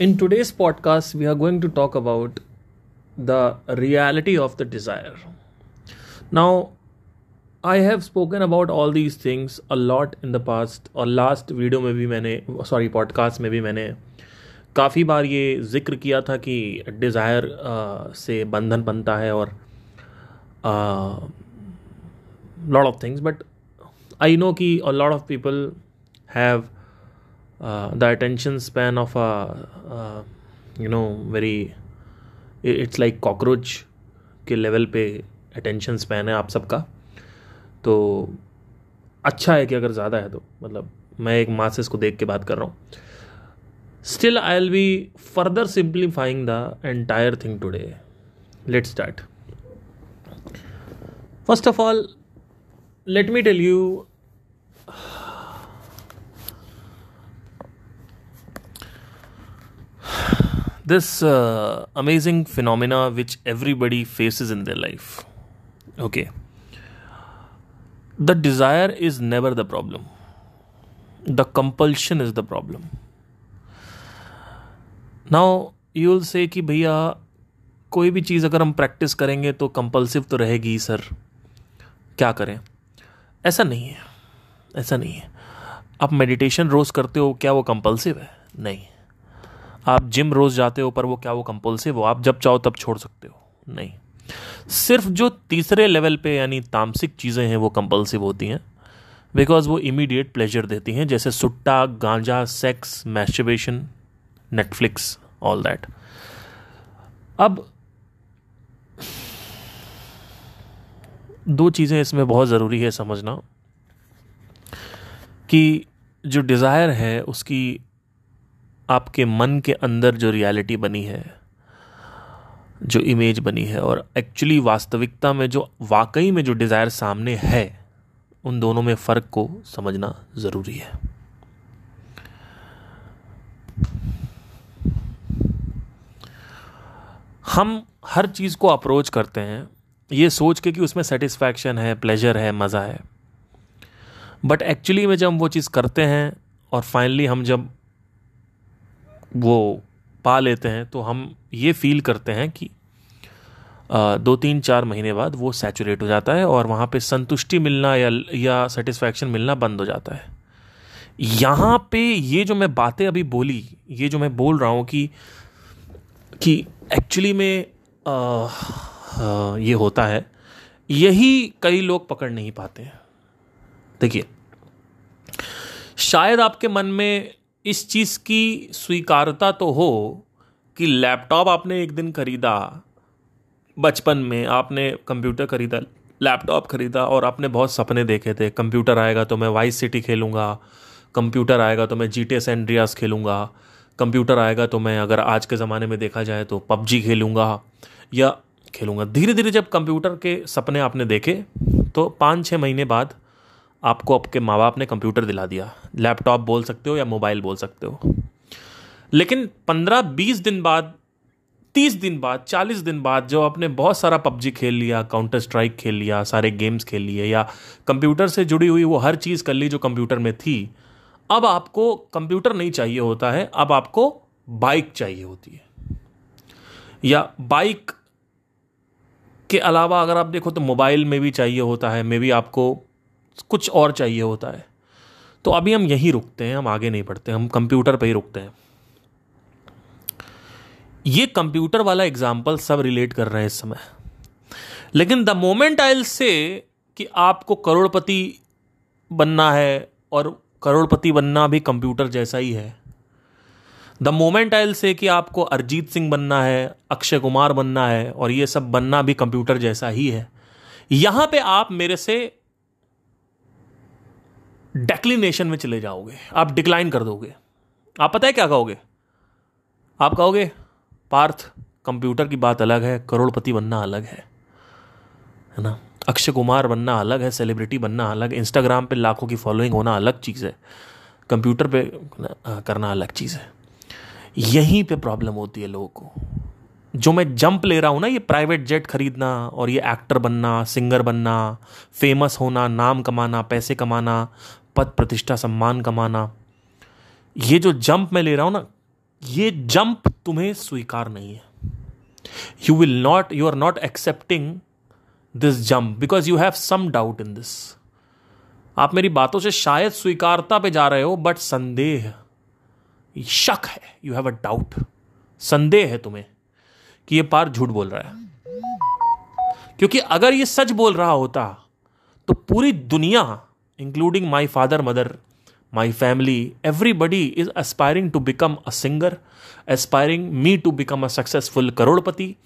In today's podcast we are going to talk about the reality of the desire now I have spoken about all these things a lot in the past और last video में भी मैंने sorry podcast में भी मैंने काफ़ी बार ये ज़िक्र किया था कि डिज़ायर uh, से बंधन बनता है और lot of things but I know कि lot of people have the attention span of a you know very it's like cockroach के लेवल पे अटेंशन स्पैन है आप सबका। तो अच्छा है कि अगर ज़्यादा है तो मतलब मैं एक मासेस को देख के बात कर रहा हूँ। Still I'll be further simplifying the entire thing today let start first of all let me tell you this uh, amazing phenomena which everybody faces in their life okay the desire is never the problem the compulsion is the problem now you will say कि भैया कोई भी चीज़ अगर हम practice करेंगे तो compulsive तो रहेगी ही सर क्या करें ऐसा नहीं है ऐसा नहीं है आप मेडिटेशन रोज़ करते हो क्या वो कंपल्सिव है नहीं आप जिम रोज़ जाते हो, पर वो क्या, वो कंपल्सिव हो? आप जब चाहो तब छोड़ सकते हो। नहीं। सिर्फ़ जो तीसरे लेवल पे, यानी तामसिक चीज़ें हैं, वो कंपल्सिव होती हैं बिकॉज़ वो इमीडिएट प्लेजर देती हैं, जैसे सुट्टा, गांजा sex masturbation Netflix all that अब, दो चीज़ें इसमें बहुत ज़रूरी है समझना, कि जो डिज़ायर है, उसकी आपके मन के अंदर जो रियलिटी बनी है, जो इमेज बनी है और एक्चुअली वास्तविकता में जो वाकई में जो डिज़ायर सामने है, उन दोनों में फ़र्क को समझना ज़रूरी है। हम हर चीज़ को अप्रोच करते हैं, ये सोच के कि उसमें सेटिस्फैक्शन है प्लेजर है, मज़ा है। बट एक्चुअली में जब हम वो चीज़ करते हैं और फाइनली हम जब वो पा लेते हैं तो हम ये फील करते हैं कि दो तीन चार महीने बाद वो सैचुरेट हो जाता है और वहाँ पे संतुष्टि मिलना या या सेटिस्फैक्शन मिलना बंद हो जाता है। यहाँ पे ये जो मैं बातें अभी बोली, ये जो मैं बोल रहा हूँ कि कि एक्चुअली में ये होता है, यही कई लोग पकड़ नहीं पाते हैं। देखिए, शायद आपके मन में इस चीज़ की स्वीकारता तो हो कि लैपटॉप आपने एक दिन खरीदा, बचपन में आपने कंप्यूटर खरीदा, लैपटॉप खरीदा और आपने बहुत सपने देखे थे, कंप्यूटर आएगा तो मैं वाइस सिटी खेलूँगा, कंप्यूटर आएगा तो मैं जी टी एस एंड्रियास खेलूँगा, कंप्यूटर आएगा तो मैं अगर आज के ज़माने में देखा जाए तो पबजी खेलूँगा, या खेलूँगा। धीरे धीरे जब कंप्यूटर के सपने आपने देखे तो पाँच छः महीने बाद आपको आपके माँ बाप ने कंप्यूटर दिला दिया। लैपटॉप बोल सकते हो या मोबाइल बोल सकते हो। लेकिन पंद्रह बीस दिन बाद, तीस दिन बाद, चालीस दिन बाद जो आपने बहुत सारा पबजी खेल लिया काउंटर स्ट्राइक खेल लिया, सारे गेम्स खेल लिए या कंप्यूटर से जुड़ी हुई वो हर चीज़ कर ली जो कंप्यूटर में थी, अब आपको कंप्यूटर नहीं चाहिए होता है, अब आपको बाइक चाहिए होती है। या बाइक के अलावा अगर आप देखो तो मोबाइल में भी चाहिए होता है, मे भी आपको कुछ और चाहिए होता है। तो अभी हम यहीं रुकते हैं, हम आगे नहीं बढ़ते, हम कंप्यूटर पे ही रुकते हैं। ये कंप्यूटर वाला एग्ज़ाम्पल सब रिलेट कर रहे हैं इस समय। लेकिन द मोमेंट आई से कि आपको करोड़पति बनना है और करोड़पति बनना भी कंप्यूटर जैसा ही है। द मोमेंट आई से कि आपको अरिजीत सिंह बनना है, अक्षय कुमार बनना है और ये सब बनना भी कंप्यूटर जैसा ही है। यहाँ पे आप मेरे से डेक्लिनेशन में चले जाओगे। आप डिक्लाइन कर दोगे। आप पता है क्या कहोगे? आप कहोगे, पार्थ कंप्यूटर की बात अलग है, करोड़पति बनना अलग है है ना? अक्षय कुमार बनना अलग है सेलिब्रिटी बनना अलग इंस्टाग्राम पे लाखों की फॉलोइंग होना अलग चीज़ है कंप्यूटर पे करना अलग चीज़ है। यहीं पे प्रॉब्लम होती है लोगों को। जो मैं जंप ले रहा हूँ ना, ये प्राइवेट जेट खरीदना और ये एक्टर बनना सिंगर बनना फ़ेमस होना, नाम कमाना, पैसे कमाना पद प्रतिष्ठा, सम्मान कमाना ये जो जंप मैं ले रहा हूँ ना, ये जंप तुम्हें स्वीकार नहीं है। You will not you are not accepting this jump because you have some doubt in this आप मेरी बातों से शायद स्वीकारता पे जा रहे हो बट संदेह, शक है। यू हैव अ डाउट संदेह है तुम्हें कि ये पार झूठ बोल रहा है। क्योंकि अगर ये सच बोल रहा होता तो पूरी दुनिया including my father, mother, my family, everybody is aspiring to become a singer, aspiring me to become a successful karodpati,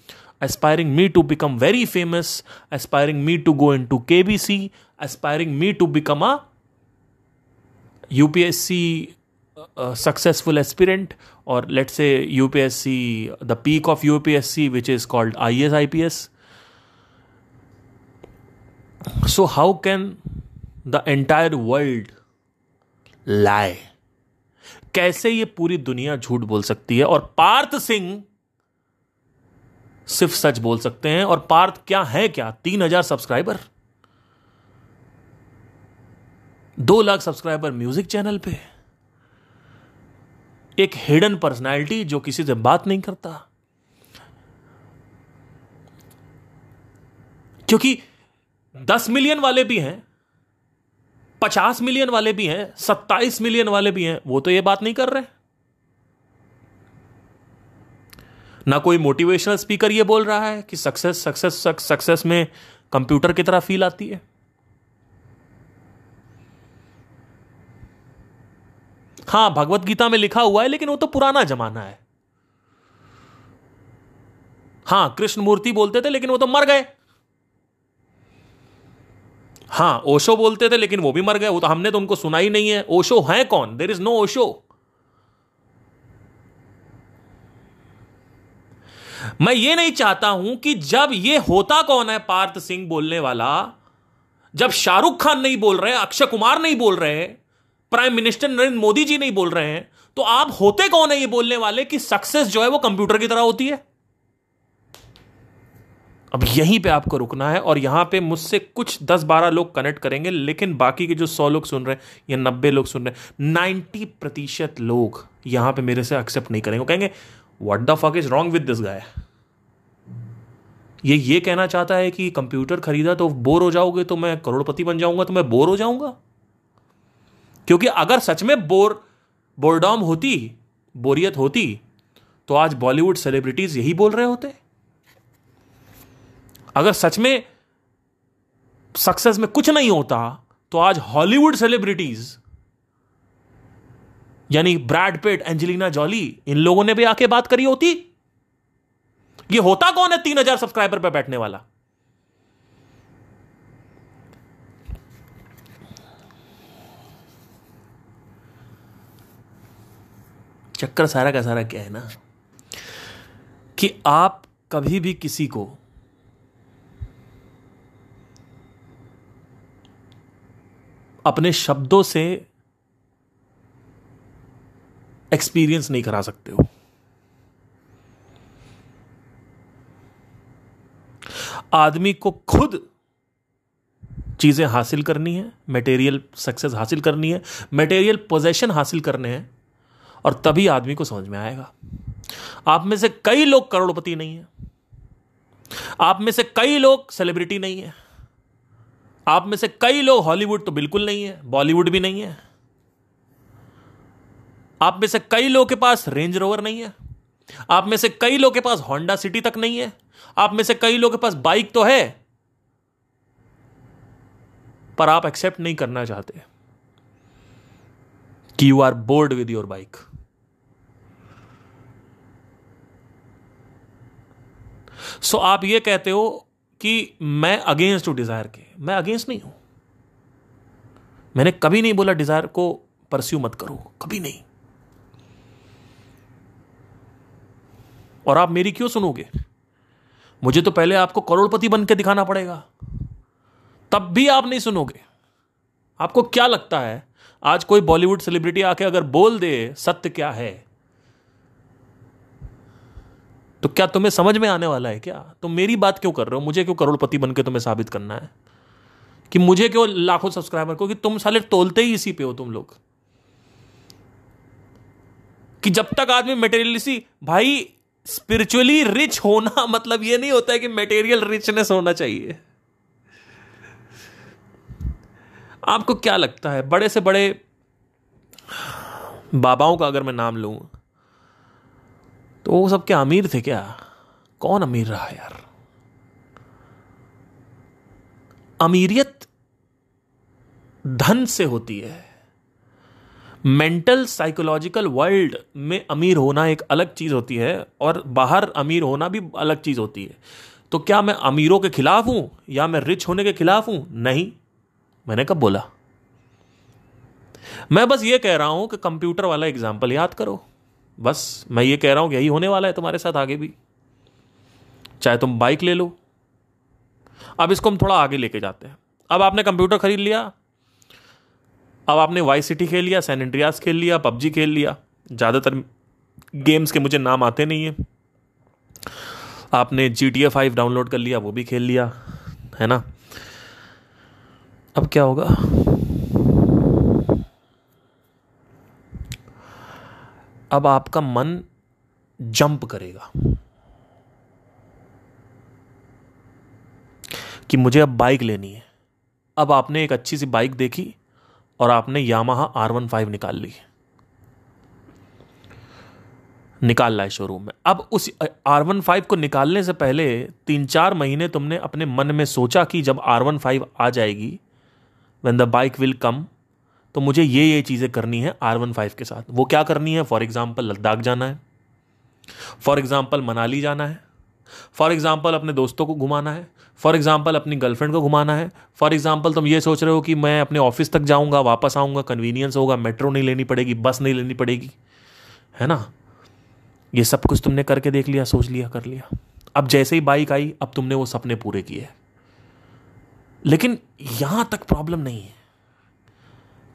aspiring me to become very famous, aspiring me to go into KBC, aspiring me to become a UPSC uh, uh, successful aspirant or let's say UPSC the peak of UPSC which is called IS IPS so how can the entire world lie? कैसे ये पूरी दुनिया झूठ बोल सकती है? और पार्थ सिंह सिर्फ़ सच बोल सकते हैं। और पार्थ क्या है क्या? तीन हज़ार सब्सक्राइबर। दो लाख सब्सक्राइबर म्यूज़िक चैनल पे। एक हिडन पर्सनैलिटी जो किसी से बात नहीं करता। क्योंकि दस मिलियन वाले भी हैं। पचास मिलियन वाले भी हैं, सत्ताईस मिलियन वाले भी हैं, वो तो ये बात नहीं कर रहे। ना कोई मोटिवेशनल स्पीकर ये बोल रहा है कि सक्सेस सक्सेस सक्सेस में कंप्यूटर की तरह फील आती है। हाँ भगवत गीता में लिखा हुआ है, लेकिन वो तो पुराना जमाना है। हाँ कृष्ण मूर्ति बोलते थे, लेकिन वो तो मर गए। हाँ, ओशो बोलते थे, लेकिन वो भी मर गए वो तो हमने तो उनको सुना ही नहीं है। ओशो है कौन? देर इज़ नो ओशो मैं ये नहीं चाहता हूँ कि जब ये होता कौन है, पार्थ सिंह बोलने वाला, जब शाहरुख खान नहीं बोल रहे, अक्षय कुमार नहीं बोल रहे प्राइम मिनिस्टर नरेंद्र मोदी जी नहीं बोल रहे हैं तो आप होते कौन है ये बोलने वाले कि सक्सेस जो है वो कंप्यूटर की तरह होती है? अब यहीं पे आपको रुकना है और यहाँ पे मुझसे कुछ दस बारह लोग कनेक्ट करेंगे, लेकिन बाकी के जो सौ लोग सुन रहे हैं या नब्बे लोग सुन रहे हैं नाइन्टी प्रतिशत लोग यहाँ पे मेरे से एक्सेप्ट नहीं करेंगे। वो कहेंगे what the fuck is wrong with this guy ये ये कहना चाहता है कि कंप्यूटर खरीदा तो बोर हो जाओगे तो मैं करोड़पति बन जाऊँगा तो मैं बोर हो जाऊँगा? क्योंकि अगर सच में बोर बोरडॉम होती, बोरियत होती तो आज बॉलीवुड सेलिब्रिटीज यही बोल रहे होते। अगर सच में सक्सेस में कुछ नहीं होता तो आज हॉलीवुड सेलिब्रिटीज यानी ब्रैड पेट एंजेलिना जॉली इन लोगों ने भी आके बात करी होती। ये होता कौन है तीन हज़ार सब्सक्राइबर पर बैठने वाला? चक्कर सारा का सारा क्या है ना? कि आप कभी भी किसी को अपने शब्दों से एक्सपीरियंस नहीं करा सकते हो। आदमी को खुद चीज़ें हासिल करनी है मटेरियल सक्सेस हासिल करनी है मटेरियल पोजेशन हासिल करने हैं, और तभी आदमी को समझ में आएगा। आप में से कई लोग करोड़पति नहीं है। आप में से कई लोग सेलिब्रिटी नहीं है। आप में से कई लोग हॉलीवुड तो बिल्कुल नहीं है, बॉलीवुड भी नहीं है। आप में से कई लोगों के पास रेंज रोवर नहीं है। आप में से कई लोगों के पास होंडा सिटी तक नहीं है। आप में से कई लोगों के पास बाइक तो है, पर आप एक्सेप्ट नहीं करना चाहते। कि you are bored with your bike. So आप ये कहते हो कि मैं अगेंस्ट हूँ डिज़ायर के। मैं अगेंस्ट नहीं हूँ। मैंने कभी नहीं बोला डिज़ायर को परस्यू मत करो, कभी नहीं। और आप मेरी क्यों सुनोगे? मुझे तो पहले आपको करोड़पति बन के दिखाना पड़ेगा। तब भी आप नहीं सुनोगे। आपको क्या लगता है, आज कोई बॉलीवुड सेलिब्रिटी आके अगर बोल दे, सत्य क्या है? तो क्या तुम्हें समझ में आने वाला है क्या? तुम मेरी बात क्यों कर रहे हो? मुझे क्यों करोड़पति बन के तुम्हें साबित करना है? कि मुझे क्यों लाखों सब्सक्राइबर क्योंकि तुम साले तोलते ही इसी पे हो तुम लोग। कि जब तक आदमी मेटेरियलिसी भाई स्पिरिचुअली रिच होना मतलब ये नहीं होता है कि मेटेरियल रिचनेस होना चाहिए। आपको क्या लगता है? बड़े से बड़े बाबाओं का अगर मैं नाम लूँ तो वो सब क्या अमीर थे क्या? कौन अमीर रहा यार? अमीरियत धन से होती है। मेंटल साइकोलॉजिकल वर्ल्ड में अमीर होना एक अलग चीज़ होती है और बाहर अमीर होना भी अलग चीज़ होती है। तो क्या मैं अमीरों के खिलाफ हूँ या मैं रिच होने के खिलाफ हूँ? नहीं। मैंने कब बोला? मैं बस ये कह रहा हूँ कि कंप्यूटर वाला एग्ज़ाम्पल याद करो। बस मैं ये कह रहा हूँ यही होने वाला है तुम्हारे साथ आगे भी। चाहे तुम बाइक ले लो अब इसको हम थोड़ा आगे लेके जाते हैं। अब आपने कंप्यूटर खरीद लिया, अब आपने वाई सिटी खेल लिया सैन खेल लिया, पबजी खेल लिया। ज़्यादातर गेम्स के मुझे नाम आते नहीं है। आपने G T A five download कर लिया, वो भी खेल लिया, है ना? अब क्या होगा? अब आपका मन जंप करेगा। कि मुझे अब बाइक लेनी है। अब आपने एक अच्छी सी बाइक देखी और आपने यामाहा आर वन फाइव निकाल ली। निकाल लाए शोरूम में। अब उस आर वन फाइव को निकालने से पहले तीन चार महीने तुमने अपने मन में सोचा कि जब आर वन फाइव आ जाएगी when the bike will come तो मुझे ये ये चीज़ें करनी है आर वन फाइव के साथ। वो क्या करनी है? फॉर एग्ज़ाम्पल लद्दाख जाना है। फॉर एग्ज़ाम्पल मनाली जाना है। फॉर एग्ज़ाम्पल अपने दोस्तों को घुमाना है। फॉर एग्ज़ाम्पल अपनी गर्लफ्रेंड को घुमाना है। फॉर एग्ज़ाम्पल तुम ये सोच रहे हो कि मैं अपने ऑफ़िस तक जाऊँगा, वापस आऊँगा कन्वीनियंस होगा मेट्रो नहीं लेनी पड़ेगी बस नहीं लेनी पड़ेगी। है ना? ये सब कुछ तुमने करके देख लिया, सोच लिया, कर लिया। अब जैसे ही बाइक आई, अब तुमने वो सपने पूरे किए लेकिन यहाँ तक प्रॉब्लम नहीं है।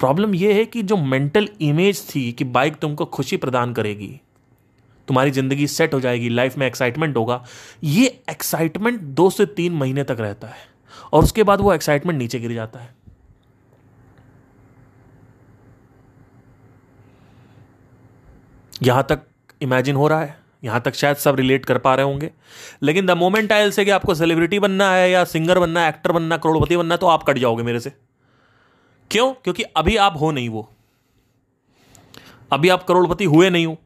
प्रॉब्लम यह है कि जो मेंटल इमेज थी कि बाइक तुमको खुशी प्रदान करेगी तुम्हारी ज़िंदगी सेट हो जाएगी लाइफ में एक्साइटमेंट होगा। ये एक्साइटमेंट दो से तीन महीने तक रहता है और उसके बाद वो एक्साइटमेंट नीचे गिर जाता है। यहाँ तक इमेजिन हो रहा है, यहाँ तक शायद सब रिलेट कर पा रहे होंगे। लेकिन द मोमेंट आयल से कि आपको सेलिब्रिटी बनना है या सिंगर बनना है एक्टर बनना करोड़पति बनना है तो आप कट जाओगे मेरे से। क्यों? क्योंकि अभी आप हो नहीं वो। अभी आप करोड़पति हुए नहीं हो।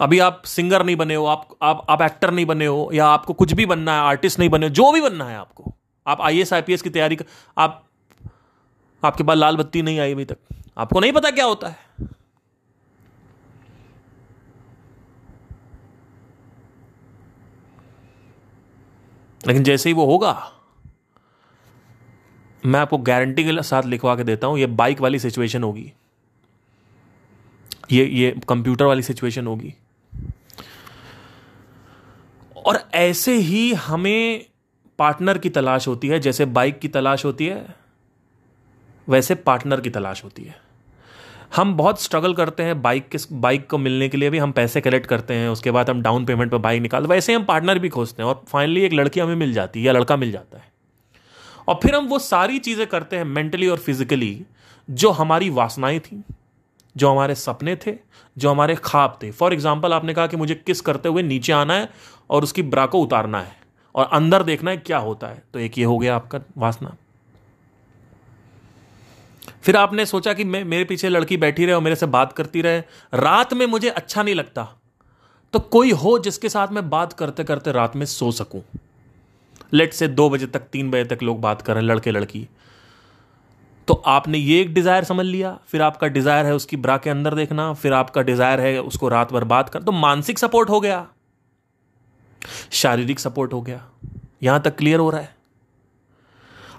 अभी आप सिंगर नहीं बने हो आप आप आप एक्टर नहीं बने हो या आपको कुछ भी बनना है आर्टिस्ट नहीं बने हो जो भी बनना है आपको। आप आई एस की तैयारी कर, आप आपके पास लाल बत्ती नहीं आई अभी तक। आपको नहीं पता क्या होता है। लेकिन जैसे ही वो होगा मैं आपको गारंटी के साथ लिखवा के देता हूँ ये बाइक वाली सिचुएशन होगी। ये ये कंप्यूटर वाली सिचुएशन होगी। और ऐसे ही हमें पार्टनर की तलाश होती है, जैसे बाइक की तलाश होती है, वैसे पार्टनर की तलाश होती है। हम बहुत स्ट्रगल करते हैं बाइक के, बाइक को मिलने के लिए भी, हम पैसे कलेक्ट करते हैं, उसके बाद हम डाउन पेमेंट पर बाइक निकालते वैसे हम पार्टनर भी खोजते हैं, और फाइनली एक लड़की हमें मिल जाती है, या लड़का मिल जाता है। और फिर हम वो सारी चीज़ें करते हैं मेंटली और फिजिकली जो हमारी वासनाएँ थी, जो हमारे सपने थे, जो हमारे ख्वाब थे। फॉर एग्ज़ाम्पल आपने कहा कि मुझे किस करते हुए नीचे आना है और उसकी ब्रा को उतारना है और अंदर देखना है क्या होता है। तो एक ये हो गया आपका वासना। फिर आपने सोचा कि मैं, मेरे पीछे लड़की बैठी रहे और मेरे से बात करती रहे। रात में मुझे अच्छा नहीं लगता। तो कोई हो जिसके साथ मैं बात करते करते रात में सो सकूँ। लेट से दो बजे तक, तीन बजे तक लोग बात कर रहे हैं, लड़के लड़की। तो आपने ये एक डिज़ायर समझ लिया। फिर आपका डिज़ायर है उसकी ब्रा के अंदर देखना। फिर आपका डिज़ायर है उसको रात भर बात कर। तो मानसिक सपोर्ट हो गया। शारीरिक सपोर्ट हो गया। यहाँ तक क्लियर हो रहा है।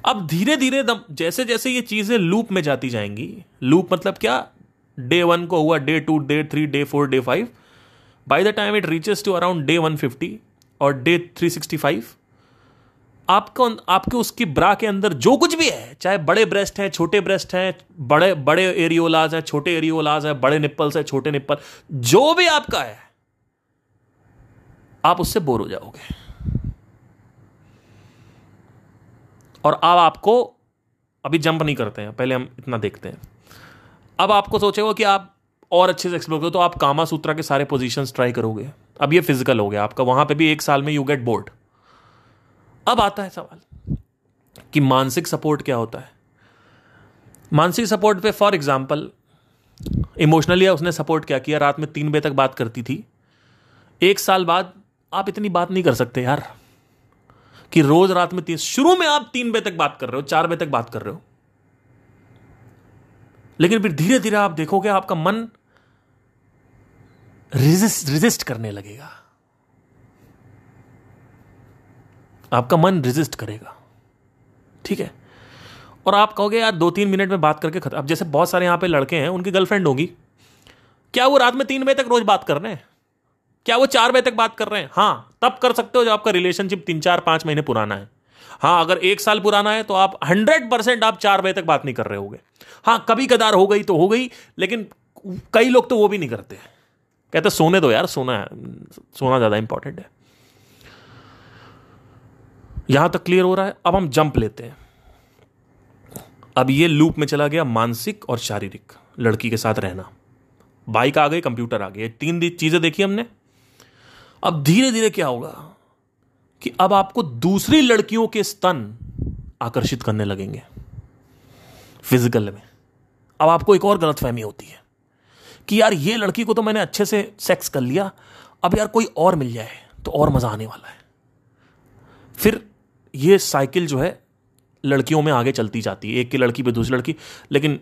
अब धीरे धीरे दम जैसे जैसे ये चीज़ें लूप में जाती जाएँगी लूप मतलब क्या? डे वन को हुआ day two day three day four day five by the time it reaches to around day one fifty और डे थ्री सिक्सटी फाइव आपको, आपके उसकी ब्रा के अंदर जो कुछ भी है, चाहे बड़े ब्रेस्ट हैं, छोटे ब्रेस्ट हैं, बड़े बड़े एरियोलाज हैं, छोटे एरियोलाज हैं, बड़े निप्पल्स हैं, छोटे निप्पल जो भी आपका है आप उससे बोर हो जाओगे। और अब आपको अभी जंप नहीं करते हैं, पहले हम इतना देखते हैं। अब आपको सोचेगा कि आप और अच्छे से एक्सप्लोर करो तो आप कामा सूत्रा के सारे पोजिशन ट्राई करोगे। अब ये फ़िज़िकल हो गया आपका, वहाँ पे भी एक साल में यू गेट बोर्ड अब आता है सवाल कि मानसिक सपोर्ट क्या होता है? मानसिक सपोर्ट पे फॉर एग्ज़ाम्पल इमोशनली उसने सपोर्ट क्या किया? रात में तीन बजे तक बात करती थी। एक साल बाद आप इतनी बात नहीं कर सकते यार कि रोज रात में तीन शुरू में आप तीन बजे तक बात कर रहे हो, चार बजे तक बात कर रहे हो। लेकिन फिर धीरे धीरे आप देखोगे आपका मन रिजिस्ट रिजिस्ट करने लगेगा। आपका मन रिजिस्ट करेगा। ठीक है? और आप कहोगे, यार दो तीन मिनट में बात करके खत्म अब जैसे बहुत सारे यहाँ पे लड़के हैं, उनकी गर्लफ्रेंड होगी। क्या वो रात में तीन बजे तक रोज बात कर रहे हैं? क्या वो चार बजे तक बात कर रहे हैं? हाँ तब कर सकते हो जब आपका रिलेशनशिप तीन, चार, पाँच महीने पुराना है। हाँ अगर एक साल पुराना है तो आप हंड्रेड परसेंट आप चार बजे तक बात नहीं कर रहे होगे। हाँ कभी कदार हो गई तो हो गई, लेकिन कई लोग तो वो भी नहीं करते। कहते सोने दो यार, सोना है, सोना ज़्यादा इंपॉर्टेंट है। यहाँ तक क्लियर हो रहा है, अब हम जंप लेते हैं। अब ये लूप में चला गया मानसिक और शारीरिक, लड़की के साथ रहना। बाइक आ गई कंप्यूटर आ गई। तीन चीज़ें देखी हमने। अब धीरे धीरे क्या होगा कि अब आपको दूसरी लड़कियों के स्तन आकर्षित करने लगेंगे। फ़िज़िकल में। अब आपको एक और गलत फहमी होती है कि यार ये लड़की को तो मैंने अच्छे से सेक्स कर लिया, अब यार कोई और मिल जाए तो और मज़ा आने वाला है। फिर ये साइकिल जो है लड़कियों में आगे चलती जाती है, एक की लड़की पे दूसरी लड़की। लेकिन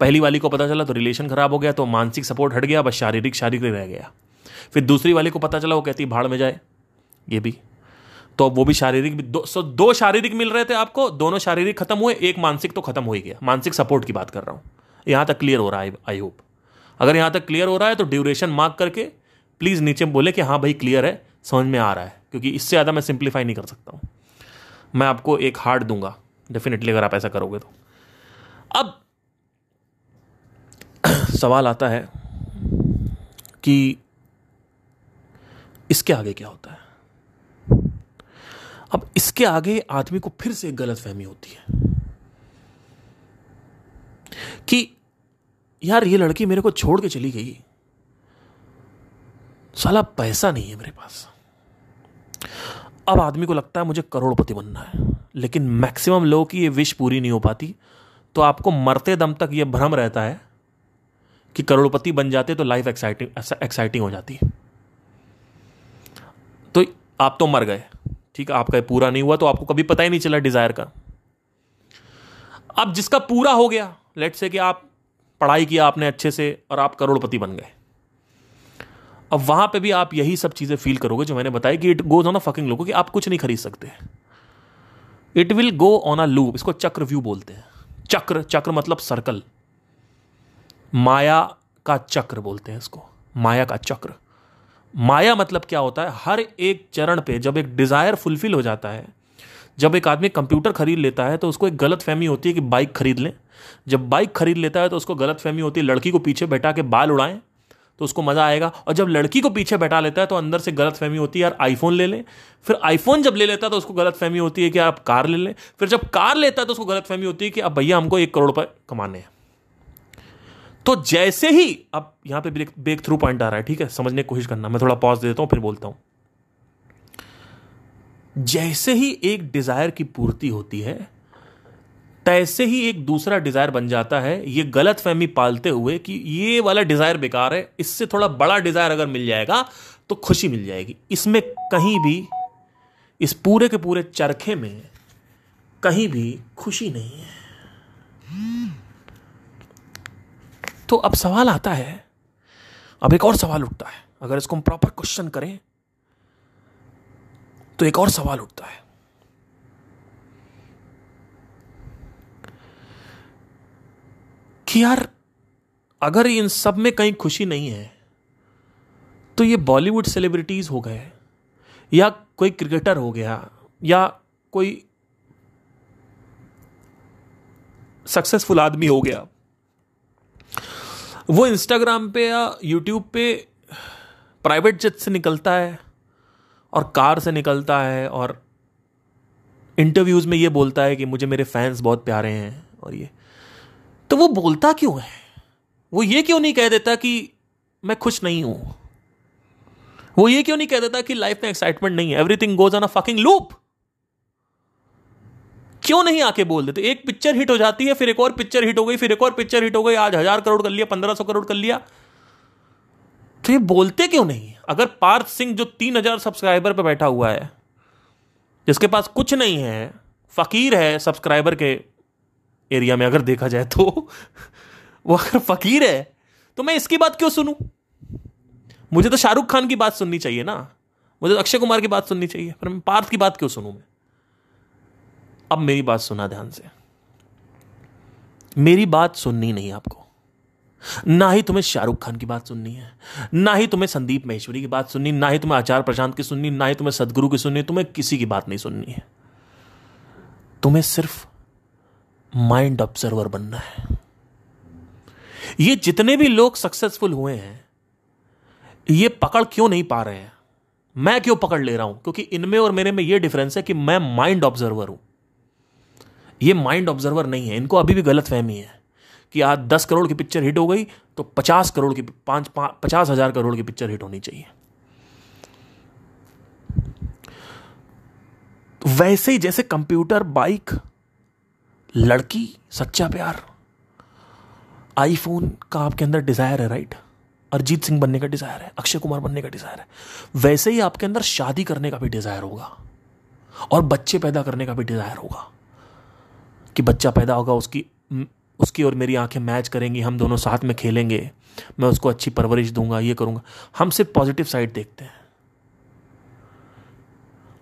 पहली वाली को पता चला तो रिलेशन खराब हो गया तो मानसिक सपोर्ट हट गया, बस शारीरिक शारीरिक रह गया। फिर दूसरी वाली को पता चला, वो कहती, भाड़ में जाए। ये भी। तो वो भी शारीरिक भी, दो, सो, दो शारीरिक मिल रहे थे आपको, दोनों शारीरिक खत्म हुए, एक मानसिक तो खत्म हो ही गया। मानसिक सपोर्ट की बात कर रहा हूँ। यहाँ तक क्लियर हो रहा है आई होप अगर यहाँ तक क्लियर हो रहा है तो ड्यूरेशन मार्क करके प्लीज़ नीचे बोले कि हाँ भाई क्लियर है, समझ में आ रहा है। क्योंकि इससे ज़्यादा मैं सिंप्लीफाई नहीं कर सकता हूँ। मैं आपको एक हार्ड दूँगा डेफिनेटली अगर आप ऐसा करोगे तो। अब, सवाल आता है कि इसके आगे क्या होता है? अब इसके आगे आदमी को फिर से एक गलत फहमी होती है। कि यार, ये लड़की मेरे को छोड़ के चली गई। साला पैसा नहीं है मेरे पास। अब आदमी को लगता है मुझे करोड़पति बनना है, लेकिन मैक्सिमम लोगों की ये विश पूरी नहीं हो पाती। तो आपको मरते दम तक ये भ्रम रहता है कि करोड़पति बन जाते तो लाइफ एक्साइटिंग एक्साइटिंग हो जाती। तो आप तो मर गए। ठीक है आपका पूरा नहीं हुआ तो आपको कभी पता ही नहीं चला डिज़ायर का। अब जिसका पूरा हो गया लेट से कि आप पढ़ाई किया आपने अच्छे से और आप करोड़पति बन गए। अब वहाँ पे भी आप यही सब चीज़ें फील करोगे जो मैंने बताया कि it goes on a fucking लोगों कि आप कुछ नहीं खरीद सकते। It will go on a loop इसको चक्र व्यू बोलते हैं। चक्र चक्र मतलब सर्कल माया का चक्र बोलते हैं इसको। माया का चक्र। माया मतलब क्या होता है? हर एक चरण पे जब एक डिज़ायर फुलफिल हो जाता है, जब एक आदमी कंप्यूटर खरीद लेता है तो उसको एक गलत फहमी होती है कि बाइक खरीद लें। जब बाइक खरीद लेता है तो उसको गलत फहमी होती है, लड़की को पीछे बैठा के बाल उड़ाएँ तो उसको मज़ा आएगा। और जब लड़की को पीछे बैठा लेता है तो अंदर से गलत फहमी होती है, यार आईफोन ले लें। फिर आईफोन जब ले लेता है तो उसको गलत फहमी होती है कि आप कार ले लें। फिर जब कार लेता है तो उसको गलत फहमी होती है कि, अब भैया हमको एक करोड़ रुपये कमाने हैं। तो जैसे ही, अब यहाँ पे ब्रेक थ्रू पॉइंट आ रहा है, ठीक है? समझने की कोशिश करना, मैं थोड़ा पॉज देता हूँ, फिर बोलता हूँ। जैसे ही एक डिज़ायर की पूर्ति होती है, तैसे ही एक दूसरा डिज़ायर बन जाता है, ये गलत फहमी पालते हुए कि ये वाला डिज़ायर बेकार है, इससे थोड़ा बड़ा डिज़ायर अगर मिल जाएगा तो खुशी मिल जाएगी। इसमें कहीं भी, इस पूरे के पूरे चरखे में कहीं भी खुशी नहीं है। तो अब सवाल आता है, अब एक और सवाल उठता है। अगर इसको हम प्रॉपर क्वेश्चन करें तो एक और सवाल उठता है। कि यार, अगर इन सब में कहीं खुशी नहीं है तो ये बॉलीवुड सेलिब्रिटीज हो गए, या कोई क्रिकेटर हो गया, या कोई सक्सेसफुल आदमी हो गया वो इंस्टाग्राम पे या यूट्यूब पे प्राइवेट जेट से निकलता है और कार से निकलता है और इंटरव्यूज़ में ये बोलता है कि मुझे मेरे फैंस बहुत प्यारे हैं और ये। तो वो बोलता क्यों है? वो ये क्यों नहीं कह देता कि मैं खुश नहीं हूँ? वो ये क्यों नहीं कह देता कि लाइफ में एक्साइटमेंट नहीं है? Everything goes on a fucking loop क्यों नहीं आके बोल देते? एक पिक्चर हिट हो जाती है, फिर एक और पिक्चर हिट हो गई, फिर एक और पिक्चर हिट हो गई, आज हज़ार करोड़ कर लिया, पंद्रह सौ करोड़ कर लिया। तो ये बोलते क्यों नहीं? अगर पार्थ सिंह जो तीन हज़ार सब्सक्राइबर पर बैठा हुआ है, जिसके पास कुछ नहीं है, फकीर है सब्सक्राइबर के एरिया में, अगर देखा जाए तो वो अगर फकीर है तो मैं इसकी बात क्यों सुनूं? मुझे तो शाहरुख खान की बात सुननी चाहिए ना। मुझे तो अक्षय कुमार की बात सुननी चाहिए, पर मैं पार्थ की बात क्यों सुनूं मैं? अब मेरी बात सुना ध्यान से। मेरी बात सुननी नहीं आपको। ना ही तुम्हें शाहरुख खान की बात सुननी है, ना ही तुम्हें संदीप महेश्वरी की बात सुननी, ना ही तुम्हें आचार प्रशांत की सुननी, ना ही तुम्हें सदगुरु की सुननी, तुम्हें किसी की बात नहीं सुननी है। तुम्हें सिर्फ़ माइंड ऑब्जर्वर बनना है। ये जितने भी लोग सक्सेसफुल हुए हैं, ये पकड़ क्यों नहीं पा रहे हैं? मैं क्यों पकड़ ले रहा हूँ? क्योंकि इनमें और मेरे में ये डिफरेंस है कि मैं माइंड ऑब्जर्वर हूँ। ये माइंड ऑब्जर्वर नहीं है, इनको अभी भी गलत फहमी है कि आज दस करोड़ की पिक्चर हिट हो गई तो पचास करोड़ की, पाँच पचास हज़ार करोड़ की पिक्चर हिट होनी चाहिए। तो वैसे ही जैसे कंप्यूटर बाइक लड़की, सच्चा प्यार। आईफोन का आपके अंदर डिज़ायर है राइट अरिजीत सिंह बनने का डिज़ायर है, अक्षय कुमार बनने का डिज़ायर है। वैसे ही आपके अंदर शादी करने का भी डिज़ायर होगा और बच्चे पैदा करने का भी डिज़ायर होगा। कि बच्चा पैदा होगा, उसकी उसकी और मेरी आँखें मैच करेंगी, हम दोनों साथ में खेलेंगे, मैं उसको अच्छी परवरिश दूँगा, ये करूँगा। हम सिर्फ़ पॉजिटिव साइड देखते हैं।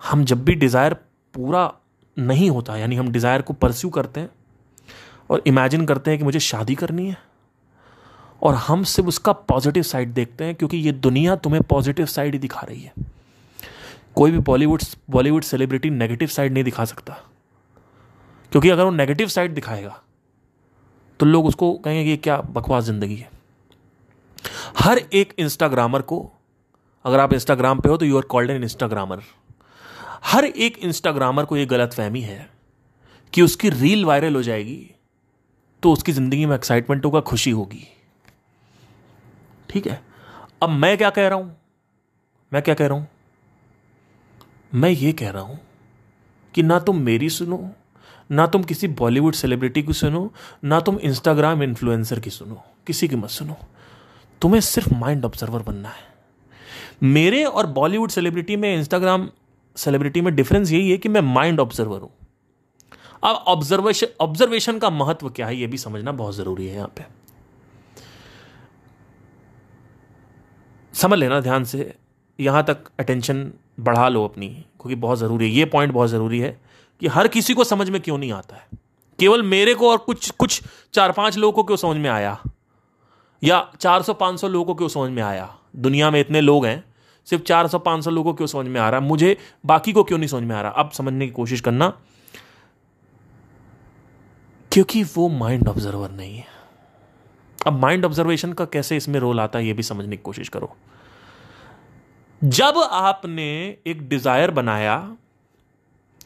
हम जब भी डिज़ायर पूरा नहीं होता, यानी हम डिज़ायर को परस्यू करते हैं और इमेजिन करते हैं कि मुझे शादी करनी है, और हम सिर्फ़ उसका पॉजिटिव साइड देखते हैं क्योंकि ये दुनिया तुम्हें पॉजिटिव साइड ही दिखा रही है। कोई भी Bollywood Bollywood celebrity negative side नहीं दिखा सकता। क्योंकि अगर वो नेगेटिव साइड दिखाएगा तो लोग उसको कहेंगे कि क्या बकवास ज़िंदगी है। हर एक इंस्टाग्रामर को, अगर आप इंस्टाग्राम पे हो तो you are called an Instagrammer हर एक इंस्टाग्रामर को यह गलत फहमी है कि उसकी रील वायरल हो जाएगी तो उसकी ज़िंदगी में एक्साइटमेंट होगा, खुशी होगी। ठीक है? अब मैं क्या कह रहा हूँ? मैं क्या कह रहा हूँ? मैं ये कह रहा हूँ कि ना तुम मेरी सुनो ना तुम किसी बॉलीवुड सेलिब्रिटी की सुनो, ना तुम इंस्टाग्राम इन्फ्लुएंसर की सुनो, किसी की मत सुनो। तुम्हें सिर्फ़ माइंड ऑब्जर्वर बनना है। मेरे और बॉलीवुड सेलिब्रिटी में, इंस्टाग्राम सेलिब्रिटी में डिफरेंस यही है कि मैं माइंड ऑब्जर्वर हूँ। अब ऑब्जर्वेशन ऑब्जर्वेशन का महत्व क्या है यह भी समझना बहुत ज़रूरी है यहाँ पे। समझ लेना ध्यान से, यहाँ तक अटेंशन बढ़ा लो अपनी, क्योंकि बहुत ज़रूरी है, ये पॉइंट बहुत ज़रूरी है। कि हर किसी को समझ में क्यों नहीं आता है? केवल मेरे को और कुछ कुछ चार पाँच लोगों को क्यों समझ में आया? या चार सौ पाँच सौ लोगों को क्यों समझ में आया? दुनिया में इतने लोग हैं, सिर्फ़ चार सौ पाँच सौ लोगों को क्यों समझ में आ रहा? मुझे बाकी को क्यों नहीं समझ में आ रहा? अब समझने की कोशिश करना। क्योंकि वो माइंड ऑब्जर्वर नहीं है। अब माइंड ऑब्जर्वेशन का कैसे इसमें रोल आता है, ये भी समझने की कोशिश करो। जब आपने एक डिज़ायर बनाया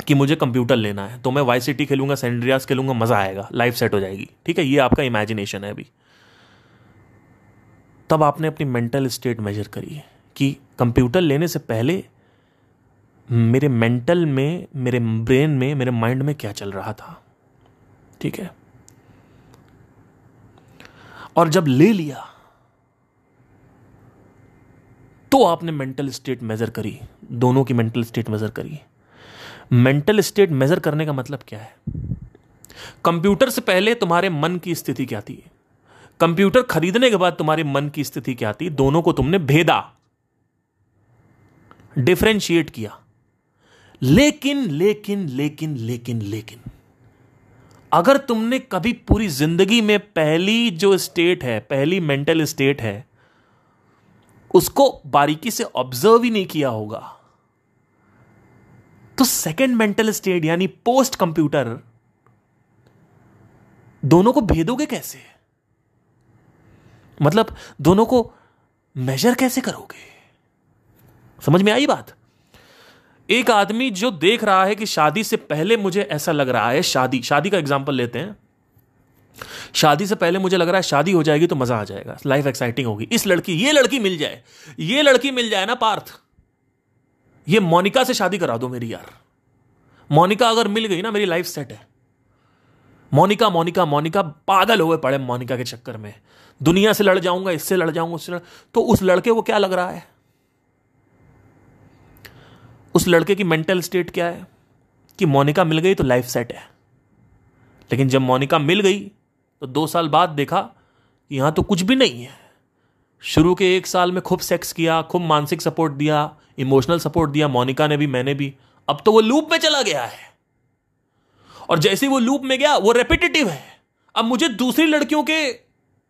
कि मुझे कंप्यूटर लेना है तो मैं वाई सिटी खेलूँगा सेंड्रियास खेलूँगा, मज़ा आएगा लाइफ सेट हो जाएगी। ठीक है, ये आपका इमेजिनेशन है अभी। तब आपने अपनी मेंटल स्टेट मेजर करी है कि कंप्यूटर लेने से पहले मेरे मेंटल में, मेरे ब्रेन में, मेरे माइंड में क्या चल रहा था? ठीक है? और जब ले लिया तो आपने मेंटल स्टेट मेजर करी, दोनों की मेंटल स्टेट मेजर करी। मेंटल स्टेट मेजर करने का मतलब क्या है? कंप्यूटर से पहले तुम्हारे मन की स्थिति क्या थी? कंप्यूटर खरीदने के बाद तुम्हारे मन की स्थिति क्या थी? दोनों को तुमने भेदा डिफ्रेंशिएट किया। लेकिन लेकिन लेकिन लेकिन लेकिन, अगर तुमने कभी पूरी ज़िंदगी में पहली जो स्टेट है, पहली मेंटल स्टेट है, उसको बारीकी से ऑब्ज़र्व ही नहीं किया होगा। तो सेकेंड मेंटल स्टेट यानी पोस्ट कंप्यूटर दोनों को भेदोगे कैसे? मतलब दोनों को मेजर कैसे करोगे? समझ में आई बात? एक आदमी जो देख रहा है कि शादी से पहले मुझे ऐसा लग रहा है, शादी शादी का एग्ज़ाम्पल लेते हैं। शादी से पहले मुझे लग रहा है शादी हो जाएगी तो मज़ा आ जाएगा लाइफ एक्साइटिंग होगी। इस लड़की, ये लड़की मिल जाए, ये लड़की मिल जाए ना, पार्थ। ये मोनिका से शादी करा दो मेरी यार। मोनिका अगर मिल गई ना, मेरी लाइफ सेट है। मोनिका मोनिका मोनिका, पागल हुए पड़े मोनिका के चक्कर में। दुनिया से लड़ जाऊँगा, इससे लड़ जाऊँगा, उससे लड़ तो उस लड़के को क्या लग रहा है? उस लड़के की मेंटल स्टेट क्या है? कि मोनिका मिल गई तो लाइफ सेट है। लेकिन जब मोनिका मिल गई तो दो साल बाद देखा कि यहाँ तो कुछ भी नहीं है। शुरू के एक साल में खूब सेक्स किया, खूब मानसिक सपोर्ट दिया इमोशनल सपोर्ट दिया, मोनिका ने भी, मैंने भी। अब तो वो लूप में चला गया है। और जैसे वो लूप में गया, वो रेपिटेटिव है। अब मुझे दूसरी लड़कियों के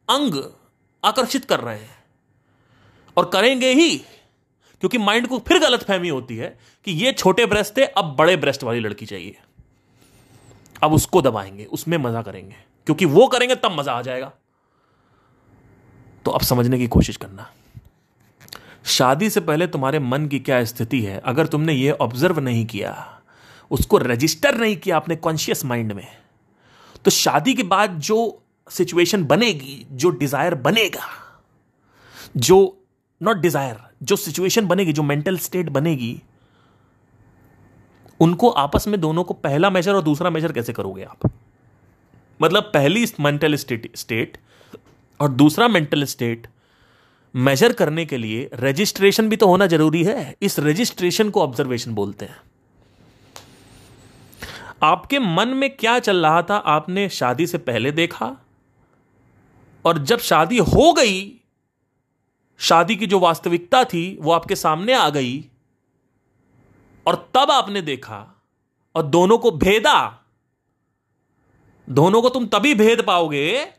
अंग आकर्षित कर रहे हैं। और करेंगे ही, क्योंकि माइंड को फिर गलत फहमी होती है कि ये छोटे ब्रेस्ट थे, अब बड़े ब्रेस्ट वाली लड़की चाहिए। अब उसको दबाएँगे, उसमें मज़ा करेंगे। क्योंकि वो करेंगे, तब मज़ा आ जाएगा। तो अब समझने की कोशिश करना। शादी से पहले तुम्हारे मन की क्या स्थिति है? अगर तुमने ये ऑब्ज़र्व नहीं किया, उसको रजिस्टर नहीं किया अपने कॉन्शियस माइंड में तो शादी के बाद जो सिचुएशन बनेगी, जो डिज़ायर बनेगा, जो नॉट डिज़ायर जो सिचुएशन बनेगी, जो मेंटल स्टेट बनेगी, उनको आपस में दोनों को पहला मेजर और दूसरा मेजर कैसे करोगे आप? मतलब पहली मेंटल स्टेट स्टेट और दूसरा मेंटल स्टेट मेजर करने के लिए रजिस्ट्रेशन भी तो होना ज़रूरी है। इस रजिस्ट्रेशन को ऑब्जर्वेशन बोलते हैं। आपके मन में क्या चल रहा था? आपने शादी से पहले देखा? और जब शादी हो गई, शादी की जो वास्तविकता थी, वो आपके सामने आ गई, और तब आपने देखा, और दोनों को भेदा। दोनों को तुम तभी भेद पाओगे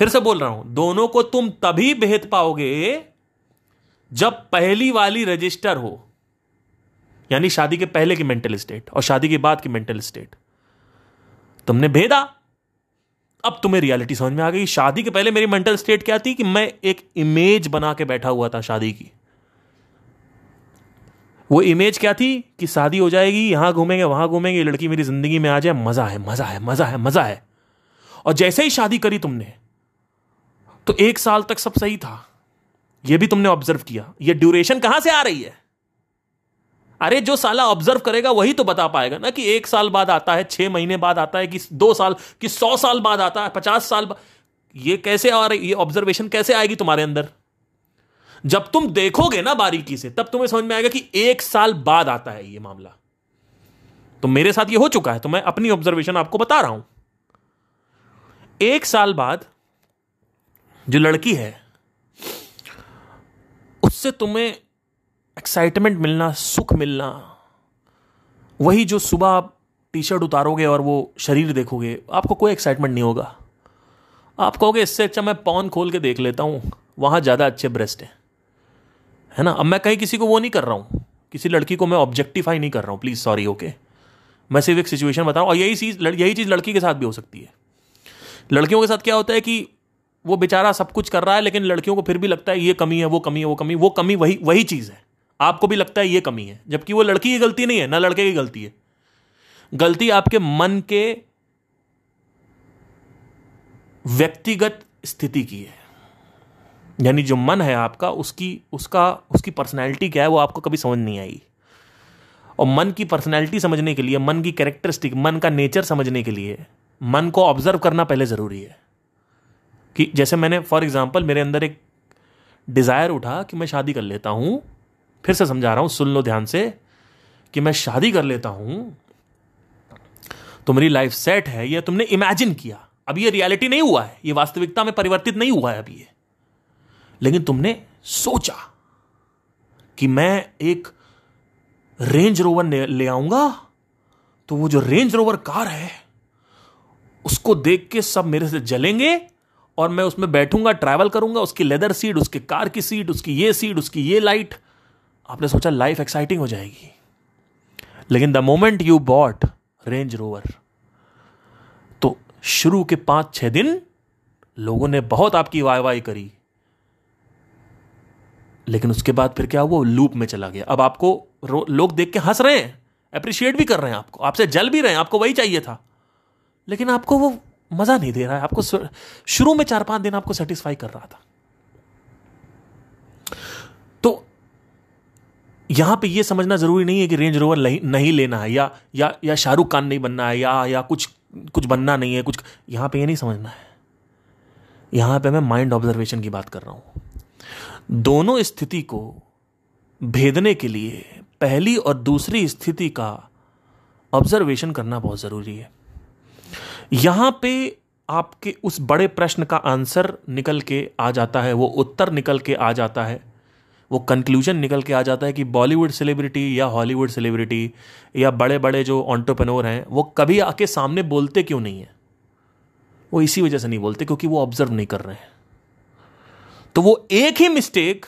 फिर से बोल रहा हूँ, दोनों को तुम तभी भेद पाओगे जब पहली वाली रजिस्टर हो। यानी शादी के पहले की मेंटल स्टेट और शादी के बाद की मेंटल स्टेट तुमने भेदा। अब तुम्हें रियलिटी समझ में आ गई, शादी के पहले मेरी मेंटल स्टेट क्या थी कि मैं एक इमेज बना के बैठा हुआ था शादी की। वो इमेज क्या थी कि शादी हो जाएगी, यहाँ घूमेंगे, वहाँ घूमेंगे लड़की मेरी ज़िंदगी में आ जाए, मज़ा है मज़ा है मज़ा है मज़ा है। और जैसे ही शादी करी तुमने तो एक साल तक सब सही था। यह भी तुमने ऑब्ज़र्व किया। यह ड्यूरेशन कहाँ से आ रही है? अरे, जो साला ऑब्ज़र्व करेगा, वही तो बता पाएगा ना कि एक साल बाद आता है, छह महीने बाद आता है, कि दो साल, कि सौ साल बाद आता है, पचास साल बाद। ये कैसे आ रही, ये ऑब्जर्वेशन कैसे आएगी तुम्हारे अंदर? जब तुम देखोगे ना बारीकी से, तब तुम्हें समझ में आएगा कि एक साल बाद आता है ये मामला। तो मेरे साथ ये हो चुका है तो मैं अपनी ऑब्जर्वेशन आपको बता रहा हूँ। एक साल बाद जो लड़की है, उससे तुम्हें एक्साइटमेंट मिलना, सुख मिलना, वही जो सुबह आप टी शर्ट उतारोगे और वो शरीर देखोगे, आपको कोई एक्साइटमेंट नहीं होगा। आप कहोगे, इससे अच्छा मैं पौन खोल के देख लेता हूँ, वहाँ ज़्यादा अच्छे ब्रेस्ट हैं। है ना? अब मैं कहीं किसी को वो नहीं कर रहा हूँ। किसी लड़की को मैं ऑब्जेक्टिफाई नहीं कर रहा हूँ प्लीज़ सॉरी ओके मैं सिर्फ़ एक सिचुएशन बताऊँ और यही चीज़ यही चीज़ लड़की के साथ भी हो सकती है। लड़कियों के साथ क्या होता है कि वो बेचारा सब कुछ कर रहा है, लेकिन लड़कियों को फिर भी लगता है ये कमी है, वो कमी है, वो कमी वो कमी वही वही चीज़ है। आपको भी लगता है ये कमी है, जबकि वो लड़की की गलती नहीं है, ना लड़के की गलती है। गलती आपके मन के व्यक्तिगत स्थिति की है। यानी जो मन है आपका, उसकी, उसका, उसकी पर्सनैलिटी क्या है, वो आपको कभी समझ नहीं आई। और मन की पर्सनैलिटी समझने के लिए, मन की कैरेक्टरिस्टिक मन का नेचर समझने के लिए, मन को ऑब्ज़र्व करना पहले ज़रूरी है। कि जैसे मैंने फॉर एग्ज़ाम्पल मेरे अंदर एक डिज़ायर उठा कि मैं शादी कर लेता हूँ, फिर से समझा रहा हूँ, सुन लो ध्यान से, कि मैं शादी कर लेता हूँ तो मेरी लाइफ सेट है, ये तुमने इमेजिन किया। अभी ये रियलिटी नहीं हुआ है, ये वास्तविकता में परिवर्तित नहीं हुआ है अभी ये। लेकिन तुमने सोचा कि मैं एक रेंज रोवर ले आऊँगा तो वो जो रेंज रोवर कार है, उसको देख के सब मेरे से जलेंगे और मैं उसमें बैठूँगा ट्रैवल करूँगा, उसकी लेदर सीट उसके कार की सीट उसकी ये सीट उसकी ये लाइट आपने सोचा लाइफ एक्साइटिंग हो जाएगी। लेकिन the moment you bought Range Rover तो शुरू के पाँच छह दिन लोगों ने बहुत आपकी वाह वाह करी। लेकिन उसके बाद फिर क्या हुआ? लूप में चला गया। अब आपको लोग देख के हंस रहे हैं अप्रिशिएट भी कर रहे हैं आपको। आपसे जल भी रहे हैं, आपको वही चाहिए था। लेकिन आपको वो मज़ा नहीं दे रहा है। आपको शुरू में चार पाँच दिन आपको सेटिस्फाई कर रहा था। तो यहाँ पे ये समझना ज़रूरी नहीं है कि रेंज रोवर नहीं लेना है, या या या शाहरुख खान नहीं बनना है, या या कुछ कुछ बनना नहीं है, कुछ यहाँ पे ये नहीं समझना है। यहाँ पे मैं माइंड ऑब्जर्वेशन की बात कर रहा हूँ। दोनों स्थिति को भेदने के लिए पहली और दूसरी स्थिति का ऑब्जर्वेशन करना बहुत ज़रूरी है। यहाँ पे आपके उस बड़े प्रश्न का आंसर निकल के आ जाता है, वो उत्तर निकल के आ जाता है, वो कंक्लूजन निकल के आ जाता है कि बॉलीवुड सेलिब्रिटी या हॉलीवुड सेलिब्रिटी या बड़े बड़े जो ऑन्टरप्रनोर हैं, वो कभी आके सामने बोलते क्यों नहीं है? वो इसी वजह से नहीं बोलते, क्योंकि वो ऑब्ज़र्व नहीं कर रहे हैं। तो वो एक ही मिस्टेक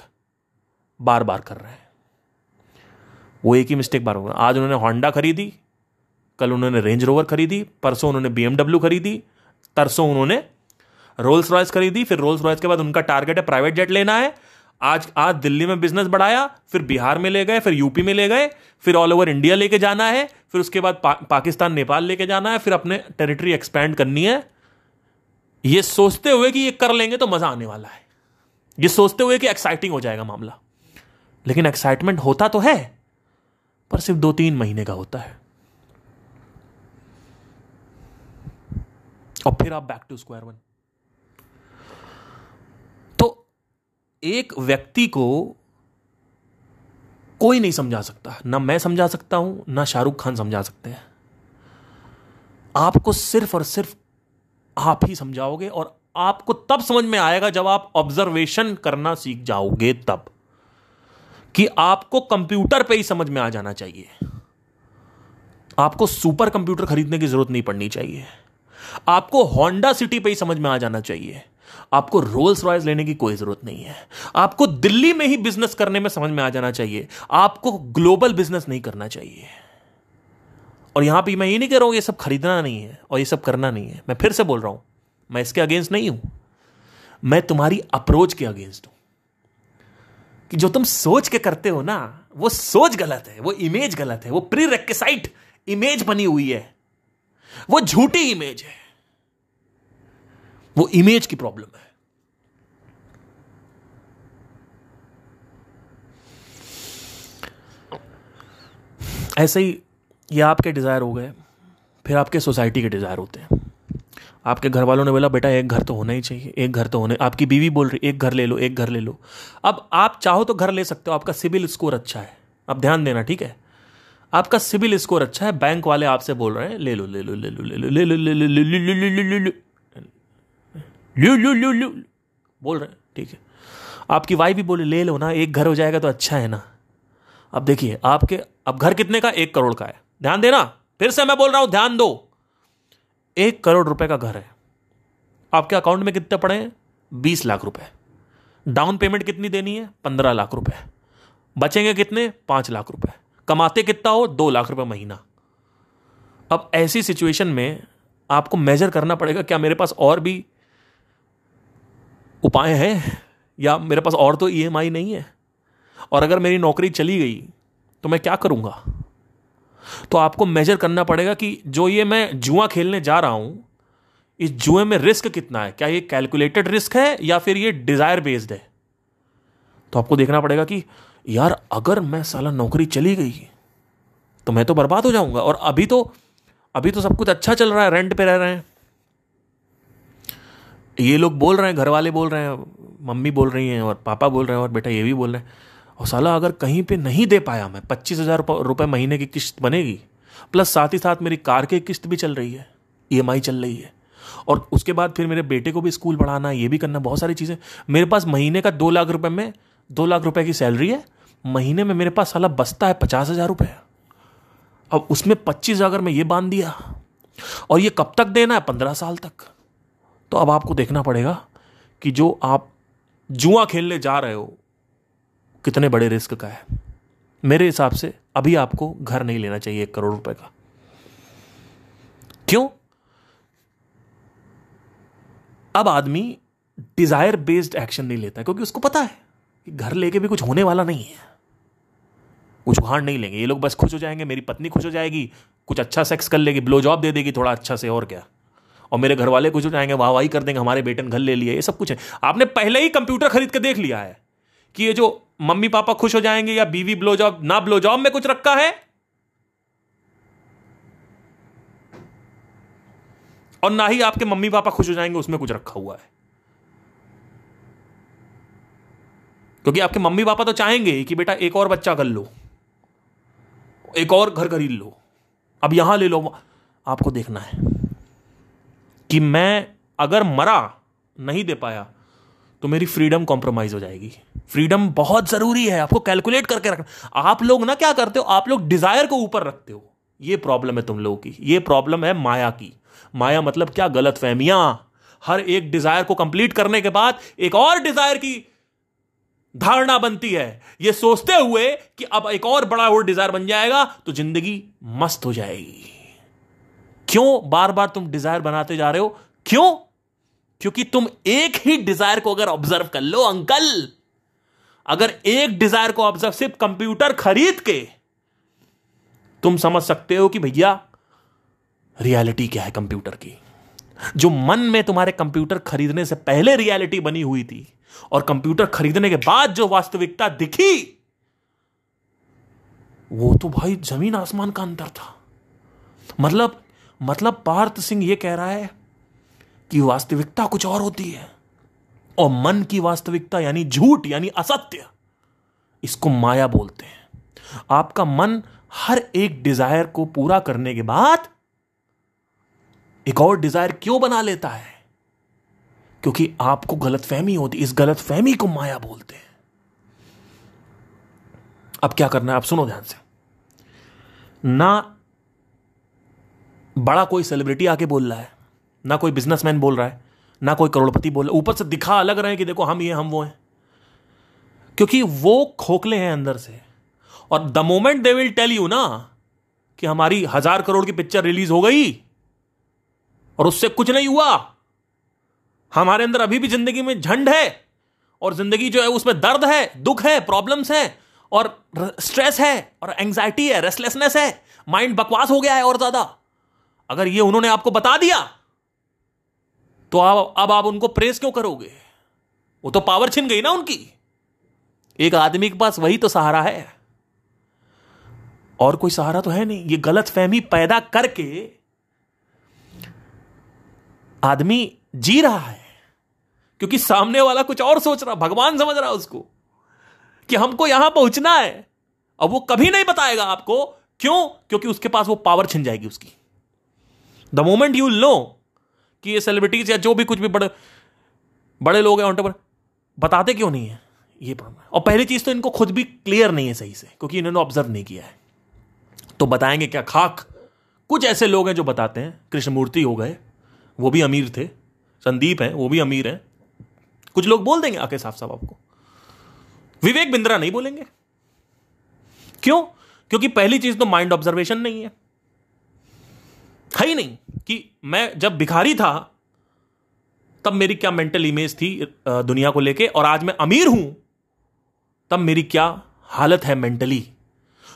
बार बार कर रहे हैं। वो एक ही मिस्टेक बार बार आज उन्होंने होंडा खरीदी कल उन्होंने रेंज रोवर खरीदी परसों उन्होंने बीएमडब्ल्यू खरीदी तरसों उन्होंने रोल्स रॉयस खरीदी फिर रोल्स रॉयस के बाद उनका टारगेट है प्राइवेट जेट लेना है। आज आज दिल्ली में बिज़नेस बढ़ाया फिर बिहार में ले गए फिर यूपी में ले गए फिर ऑल ओवर इंडिया लेके जाना है फिर उसके बाद पा, पाकिस्तान नेपाल लेके जाना है फिर अपने टेरिटरी एक्सपैंड करनी है। ये सोचते हुए कि ये कर लेंगे तो मज़ा आने वाला है। ये सोचते हुए कि एक्साइटिंग हो जाएगा मामला। लेकिन एक्साइटमेंट होता तो है पर सिर्फ़ दो तीन महीने का होता है। और फिर आप बैक टू स्क्वायर वन तो एक व्यक्ति को कोई नहीं समझा सकता। ना मैं समझा सकता हूँ, ना शाहरुख खान समझा सकते हैं। आपको सिर्फ़ और सिर्फ़ आप ही समझाओगे और आपको तब समझ में आएगा जब आप ऑब्जर्वेशन करना सीख जाओगे तब कि आपको कंप्यूटर पे ही समझ में आ जाना चाहिए। आपको सुपर कंप्यूटर खरीदने की ज़रूरत नहीं पड़नी चाहिए। आपको होंडा सिटी पे ही समझ में आ जाना चाहिए। आपको रोल्स रॉयस लेने की कोई ज़रूरत नहीं है। आपको दिल्ली में ही बिज़नेस करने में समझ में आ जाना चाहिए। आपको ग्लोबल बिज़नेस नहीं करना चाहिए। और यहाँ पे मैं ये नहीं कह रहा हूँ, ये सब खरीदना नहीं है और ये सब करना नहीं है। मैं फिर से बोल रहा हूँ, मैं इसके अगेंस्ट नहीं हूँ। मैं तुम्हारी अप्रोच के अगेंस्ट हूँ। कि जो तुम सोच के करते हो ना, वो सोच गलत है, वो इमेज गलत है, वो प्री रेक्साइट इमेज बनी हुई है। वो झूठी इमेज है। वो इमेज की प्रॉब्लम है ऐसे ही ये आपके डिज़ायर हो गए फिर आपके सोसाइटी के डिज़ायर होते हैं आपके घर वालों ने बोला बेटा एक घर तो होना ही चाहिए एक घर तो होने आपकी बीवी बोल रही एक घर ले लो एक घर ले लो अब आप चाहो तो घर ले सकते हो आपका सिविल स्कोर अच्छा है अब ध्यान देना ठीक है आपका सिविल स्कोर अच्छा है बैंक वाले आपसे बोल रहे हैं ले लो ले लो ले लो ले लो ले लो ले लो ले लो ले लो ले लो लू ल्यू ल्यू ल्यू बोल रहे ठीक है। आपकी वाइफ भी बोले, ले लो ना, एक घर हो जाएगा तो अच्छा है ना। अब देखिए, आपके, अब घर कितने का? एक करोड़ का है। ध्यान देना, फिर से मैं बोल रहा हूँ, ध्यान दो। एक करोड़ रुपए का घर है। आपके अकाउंट में कितने पड़े हैं? बीस लाख रुपए। डाउन पेमेंट कितनी देनी है? पंद्रह लाख रुपए। बचेंगे कितने? पाँच लाख रुपए। कमाते कितना हो? दो लाख रुपए महीना। अब ऐसी सिचुएशन में आपको मेजर करना पड़ेगा, क्या मेरे पास और भी उपाय हैं, या मेरे पास और तो ई e नहीं है? और अगर मेरी नौकरी चली गई तो मैं क्या करूँगा? तो आपको मेजर करना पड़ेगा कि जो ये मैं जुआ खेलने जा रहा हूँ, इस जुए में रिस्क कितना है? क्या ये कैलकुलेटेड रिस्क है, या फिर ये डिज़ायर बेस्ड है? तो आपको देखना पड़ेगा कि, यार, अगर मैं साला नौकरी चली गई तो मैं तो बर्बाद हो जाऊँगा। और अभी तो अभी तो सब कुछ अच्छा चल रहा है रेंट पे रह रहे हैं। ये लोग बोल रहे हैं घर वाले बोल रहे हैं, मम्मी बोल रही हैं और पापा बोल रहे हैं और बेटा ये भी बोल रहे हैं। और साला अगर कहीं पे नहीं दे पाया मैं, पच्चीस हज़ार रुपये महीने की किस्त बनेगी, प्लस साथ ही साथ मेरी कार की किस्त भी चल रही है ई चल रही है। और उसके बाद फिर मेरे बेटे को भी स्कूल पढ़ाना, ये भी करना, बहुत सारी चीज़ें। मेरे पास महीने का दो लाख रुपये में, दो लाख रुपये की सैलरी है, महीने में मेरे पास साला बसता है पचास हज़ार रुपये। अब उसमें पच्चीस अगर मैं ये बाँध दिया, और ये कब तक देना है? पंद्रह साल तक। तो अब आपको देखना पड़ेगा कि जो आप जुआ खेलने जा रहे हो, कितने बड़े रिस्क का है। मेरे हिसाब से अभी आपको घर नहीं लेना चाहिए एक करोड़ रुपए का। क्यों? अब आदमी डिज़ायर बेस्ड एक्शन नहीं लेता, क्योंकि उसको पता है कि घर लेके भी कुछ होने वाला नहीं है। कुछ उखाड़ नहीं लेंगे। ये लोग बस खुश हो जाएँगे, मेरी पत्नी खुश हो जाएगी, कुछ अच्छा सेक्स कर लेगी ब्लो जॉब दे देगी, थोड़ा अच्छा से, और क्या? और मेरे घर वाले कुछ जाएँगे वाह, वाही कर देंगे, हमारे बेटे ने घर ले लिया ये सब कुछ है। आपने पहले ही कंप्यूटर खरीद के देख लिया है कि ये जो मम्मी पापा खुश हो जाएँगे या बीवी ब्लो जॉब ना ब्लो जॉब में कुछ रखा है? और ना ही आपके मम्मी पापा खुश हो जाएँगे, उसमें कुछ रखा हुआ है। क्योंकि आपके मम्मी पापा तो चाहेंगे कि, बेटा, एक और बच्चा कर लो, एक और घर खरीद लो, अब यहाँ ले लो, आपको देखना है। कि मैं अगर मरा, नहीं दे पाया तो मेरी फ्रीडम कॉम्प्रोमाइज हो जाएगी। फ्रीडम बहुत ज़रूरी है, आपको कैलकुलेट करके रखना। आप लोग ना क्या करते हो, आप लोग डिज़ायर को ऊपर रखते हो। ये प्रॉब्लम है तुम लोगों की। ये प्रॉब्लम है माया की। माया मतलब क्या? गलत फहमियाँ हर एक डिज़ायर को कंप्लीट करने के बाद एक और डिज़ायर की धारणा बनती है। ये सोचते हुए कि अब एक और बड़ा वो डिज़ायर बन जाएगा तो ज़िंदगी मस्त हो जाएगी। क्यों बार बार तुम डिज़ायर बनाते जा रहे हो? क्यों? क्योंकि तुम एक ही डिज़ायर को अगर ऑब्ज़र्व कर लो, अंकल, अगर एक डिज़ायर को ऑब्ज़र्व सिर्फ़ कंप्यूटर खरीद के, तुम समझ सकते हो कि भैया रियलिटी क्या है कंप्यूटर की? जो मन में तुम्हारे कंप्यूटर खरीदने से पहले रियलिटी बनी हुई थी और कंप्यूटर खरीदने के बाद जो वास्तविकता दिखी, वो तो भाई ज़मीन आसमान का अंतर था। मतलब मतलब पार्थ सिंह ये कह रहा है कि वास्तविकता कुछ और होती है। और मन की वास्तविकता यानी झूठ, यानी असत्य, इसको माया बोलते हैं। आपका मन हर एक डिज़ायर को पूरा करने के बाद एक और डिज़ायर क्यों बना लेता है? क्योंकि आपको गलत फहमी होती, इस गलत फहमी को माया बोलते हैं। अब क्या करना है? आप सुनो ध्यान से। ना बड़ा कोई सेलिब्रिटी आके बोल रहा है, ना कोई बिजनेसमैन बोल रहा है, ना कोई करोड़पति बोल रहा है, ऊपर से दिखा अलग रहे हैं कि देखो हम ये, हम वो हैं। क्योंकि वो खोखले हैं अंदर से। और the moment they will tell you ना कि हमारी हज़ार करोड़ की पिक्चर रिलीज़ हो गई, और उससे कुछ नहीं हुआ, हमारे अंदर अभी भी ज़िंदगी में झंड है, और ज़िंदगी जो है उसमें दर्द है, दुख है प्रॉब्लम्स है, और स्ट्रेस है, और एंग्जाइटी है रेस्टलेसनेस है माइंड बकवास हो गया है और ज़्यादा। अगर ये उन्होंने आपको बता दिया तो आप, अब आप उनको प्रेस क्यों करोगे? वो तो पावर छिन गई ना उनकी। एक आदमी के पास वही तो सहारा है। और कोई सहारा तो है नहीं। ये गलत फहमी पैदा करके आदमी जी रहा है। क्योंकि सामने वाला कुछ और सोच रहा, भगवान समझ रहा उसको, कि हमको यहाँ पहुँचना है। अब वो कभी नहीं बताएगा आपको क्यों? क्योंकि उसके पास वो पावर छिन जाएगी उसकी। द मोमेंट यू नो कि ये सेलिब्रिटीज या जो भी कुछ भी बड़े बड़े लोग हैं पर बताते क्यों नहीं है? ये प्रॉब्लम है। और पहली चीज़ तो इनको खुद भी क्लियर नहीं है सही से, क्योंकि इन्होंने ऑब्ज़र्व नहीं किया है। तो बताएँगे क्या खाक? कुछ ऐसे लोग हैं जो बताते हैं, कृष्णमूर्ति हो गए, वो भी अमीर थे, संदीप हैं, वो भी अमीर हैं। कुछ लोग बोल देंगे, आके साफ़ साफ़ आपको। विवेक बिंद्रा नहीं बोलेंगे। क्यों? क्योंकि पहली चीज़ तो माइंड ऑब्जर्वेशन नहीं है। है ही नहीं कि मैं जब भिखारी था, तब मेरी क्या मेंटल इमेज थी दुनिया को लेके, और आज मैं अमीर हूँ, तब मेरी क्या हालत है मेंटली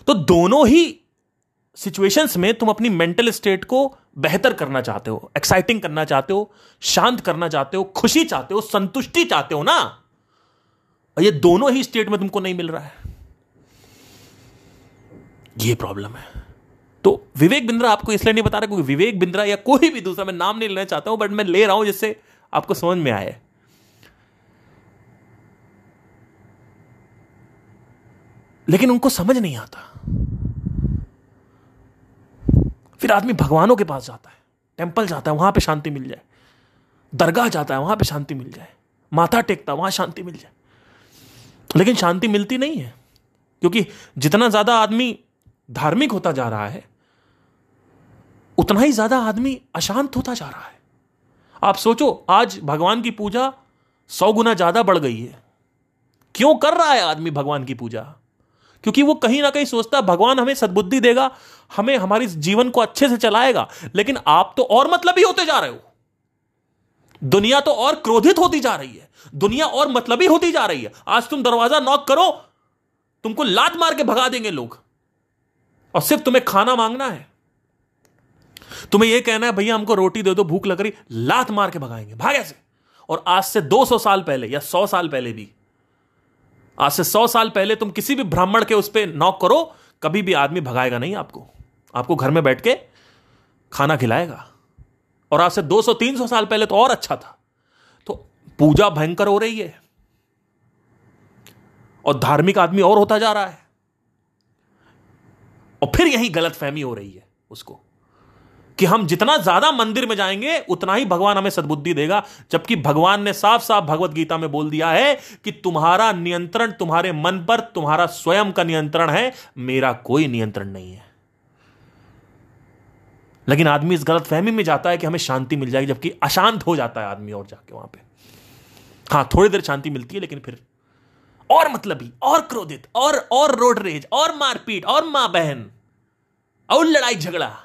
तो दोनों ही सिचुएशंस में तुम अपनी मेंटल स्टेट को बेहतर करना चाहते हो एक्साइटिंग करना चाहते हो, शांत करना चाहते हो, खुशी चाहते हो, संतुष्टि चाहते हो ना? और ये दोनों ही स्टेट में तुमको नहीं मिल रहा है। ये प्रॉब्लम है। तो विवेक बिंद्रा आपको इसलिए नहीं बता रहा क्योंकि विवेक बिंद्रा या कोई भी दूसरा, मैं नाम नहीं लेना चाहता हूँ बट मैं ले रहा हूँ जिससे आपको समझ में आए। लेकिन उनको समझ नहीं आता। फिर आदमी भगवानों के पास जाता है, टेंपल जाता है, वहाँ पे शांति मिल जाए। दरगाह जाता है, वहाँ पे शांति मिल जाए। माथा टेकता है, वहाँ शांति मिल जाए। लेकिन शांति मिलती नहीं है, क्योंकि जितना ज़्यादा आदमी धार्मिक होता जा रहा है उतना ही ज़्यादा आदमी अशांत होता जा रहा है। आप सोचो, आज भगवान की पूजा सौ गुना ज़्यादा बढ़ गई है। क्यों कर रहा है आदमी भगवान की पूजा? क्योंकि वो कहीं ना कहीं सोचता, भगवान हमें सद्बुद्धि देगा, हमें हमारी जीवन को अच्छे से चलाएगा, लेकिन आप तो और मतलब ही होते जा रहे हो। दुनिया तो और क्रोधित होती जा रही है। दुनिया और मतलबी होती जा रही है। आज तुम दरवाज़ा नॉक करो, तुमको लात मार के भगा देंगे लोग। और सिर्फ़ तुम्हें खाना मांगना है। तुम्हें यह कहना है, भैया, हमको रोटी दे दो, भूख लग रही, लात मार के भगाएँगे, भागे से। और आज से 200 साल पहले या 100 साल पहले भी, आज से 100 साल पहले तुम किसी भी ब्राह्मण के उस पर नॉक करो, कभी भी आदमी भगाएगा नहीं आपको। आपको घर में बैठ के खाना खिलाएगा। और आज से 200-300 साल पहले तो और अच्छा था। तो पूजा भयंकर हो रही है। और धार्मिक आदमी और होता जा रहा है। और फिर यही गलत फहमी हो रही है उसको। कि हम जितना ज़्यादा मंदिर में जाएँगे, उतना ही भगवान हमें सद्बुद्धि देगा। जबकि भगवान ने साफ़ साफ़ भगवत गीता में बोल दिया है कि तुम्हारा नियंत्रण तुम्हारे मन पर, तुम्हारा स्वयं का नियंत्रण है, मेरा कोई नियंत्रण नहीं है। लेकिन आदमी इस गलत फहमी में जाता है कि हमें शांति मिल जाएगी, जबकि अशांत हो जाता है आदमी और जाके वहाँ पे। हाँ थोड़ी देर शांति मिलती है, लेकिन फिर और मतलबी और क्रोधित, और और रोड रेज, और मारपीट, और माँ बहन, और लड़ाई झगड़ा।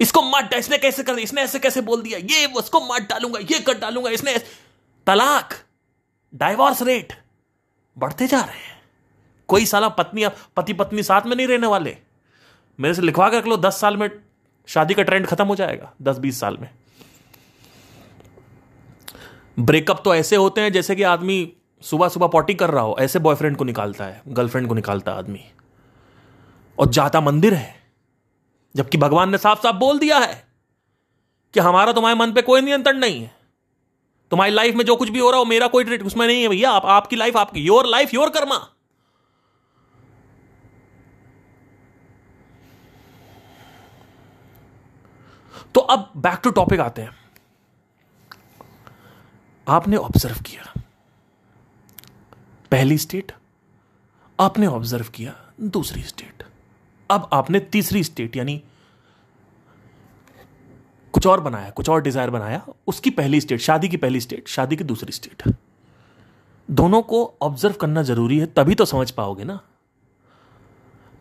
इसको मार इसने कैसे कर इसने ऐसे कैसे बोल दिया? ये उसको मार डालूँगा, ये कर डालूँगा, इसने तलाक डाइवोर्स रेट बढ़ते जा रहे हैं। कोई साला पत्नी पति पत्नी साथ में नहीं रहने वाले। मेरे से लिखवा कर लो, दस साल में शादी का ट्रेंड खत्म हो जाएगा, दस बीस साल में। ब्रेकअप तो ऐसे होते हैं जैसे कि आदमी सुबह सुबह पॉटी कर रहा हो, ऐसे बॉयफ्रेंड को निकालता है गर्लफ्रेंड को निकालता है आदमी। और जाता मंदिर है। जबकि भगवान ने साफ़ साफ़ बोल दिया है कि हमारा तुम्हारे मन पे कोई नियंत्रण नहीं है। तुम्हारी लाइफ में जो कुछ भी हो रहा हो मेरा कोई उसमें नहीं है भैया। आप, आपकी लाइफ आपकी योर लाइफ योर कर्मा तो अब बैक टू टॉपिक आते हैं। आपने ऑब्ज़र्व किया। पहली स्टेट आपने ऑब्ज़र्व किया दूसरी स्टेट अब आपने तीसरी स्टेट यानी कुछ और बनाया, कुछ और डिज़ायर बनाया, उसकी पहली स्टेट शादी की पहली स्टेट शादी की दूसरी स्टेट दोनों को ऑब्ज़र्व करना ज़रूरी है, तभी तो समझ पाओगे ना।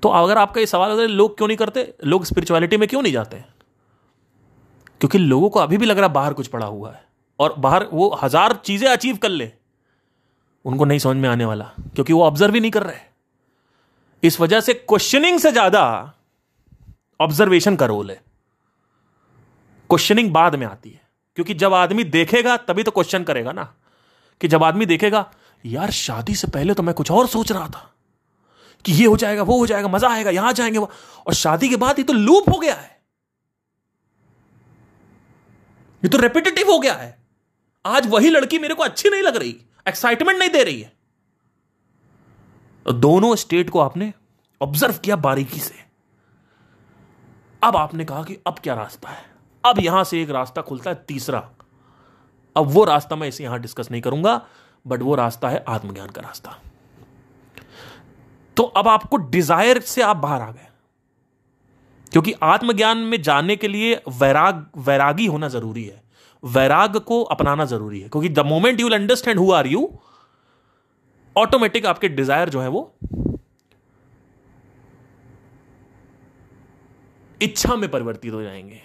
तो अगर आपका ये सवाल है लोग क्यों नहीं करते? लोग स्पिरिचुअलिटी में क्यों नहीं जाते? क्योंकि लोगों को अभी भी लग रहा बाहर कुछ पड़ा हुआ है, और बाहर वो हज़ार चीज़ें अचीव कर ले, उनको नहीं समझ में आने वाला, क्योंकि वो ऑब्ज़र्व ही नहीं कर रहे। इस वजह से क्वेश्चनिंग से ज़्यादा ऑब्जर्वेशन का रोल है। क्वेश्चनिंग बाद में आती है। क्योंकि जब आदमी देखेगा, तभी तो क्वेश्चन करेगा ना। कि जब आदमी देखेगा, यार, शादी से पहले तो मैं कुछ और सोच रहा था कि ये हो जाएगा, वो हो जाएगा, मज़ा आएगा, यहाँ जाएँगे वो। और शादी के बाद ये तो लूप हो गया है। ये तो रेपिटेटिव हो गया है। आज वही लड़की मेरे को अच्छी नहीं लग रही एक्साइटमेंट नहीं दे रही है। दोनों स्टेट को आपने ऑब्ज़र्व किया बारीकी से। अब आपने कहा कि अब क्या रास्ता है? अब यहाँ से एक रास्ता खुलता है, तीसरा। अब वो रास्ता मैं इसे यहाँ डिस्कस नहीं करूँगा बट वो रास्ता है आत्मज्ञान का रास्ता। तो अब आपको डिज़ायर से आप बाहर आ गए। क्योंकि आत्मज्ञान में जाने के लिए वैराग, वैरागी होना ज़रूरी है। वैराग को अपनाना ज़रूरी है। क्योंकि the moment you will understand who are you automatic आपके डिज़ायर जो है वो इच्छा में परिवर्तित हो जाएँगे।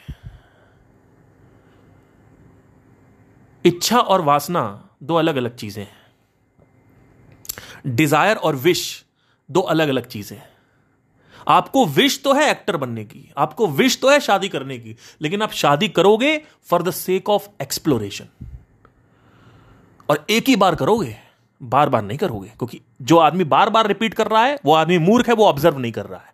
इच्छा और वासना दो अलग अलग चीज़ें हैं। डिज़ायर और विश दो अलग अलग चीज़ें हैं। आपको विश तो है एक्टर बनने की, आपको विश तो है शादी करने की, लेकिन आप शादी करोगे for the sake of exploration और एक ही बार करोगे बार बार नहीं करोगे, क्योंकि जो आदमी बार बार रिपीट कर रहा है, वो आदमी मूर्ख है, वो ऑब्ज़र्व नहीं कर रहा है।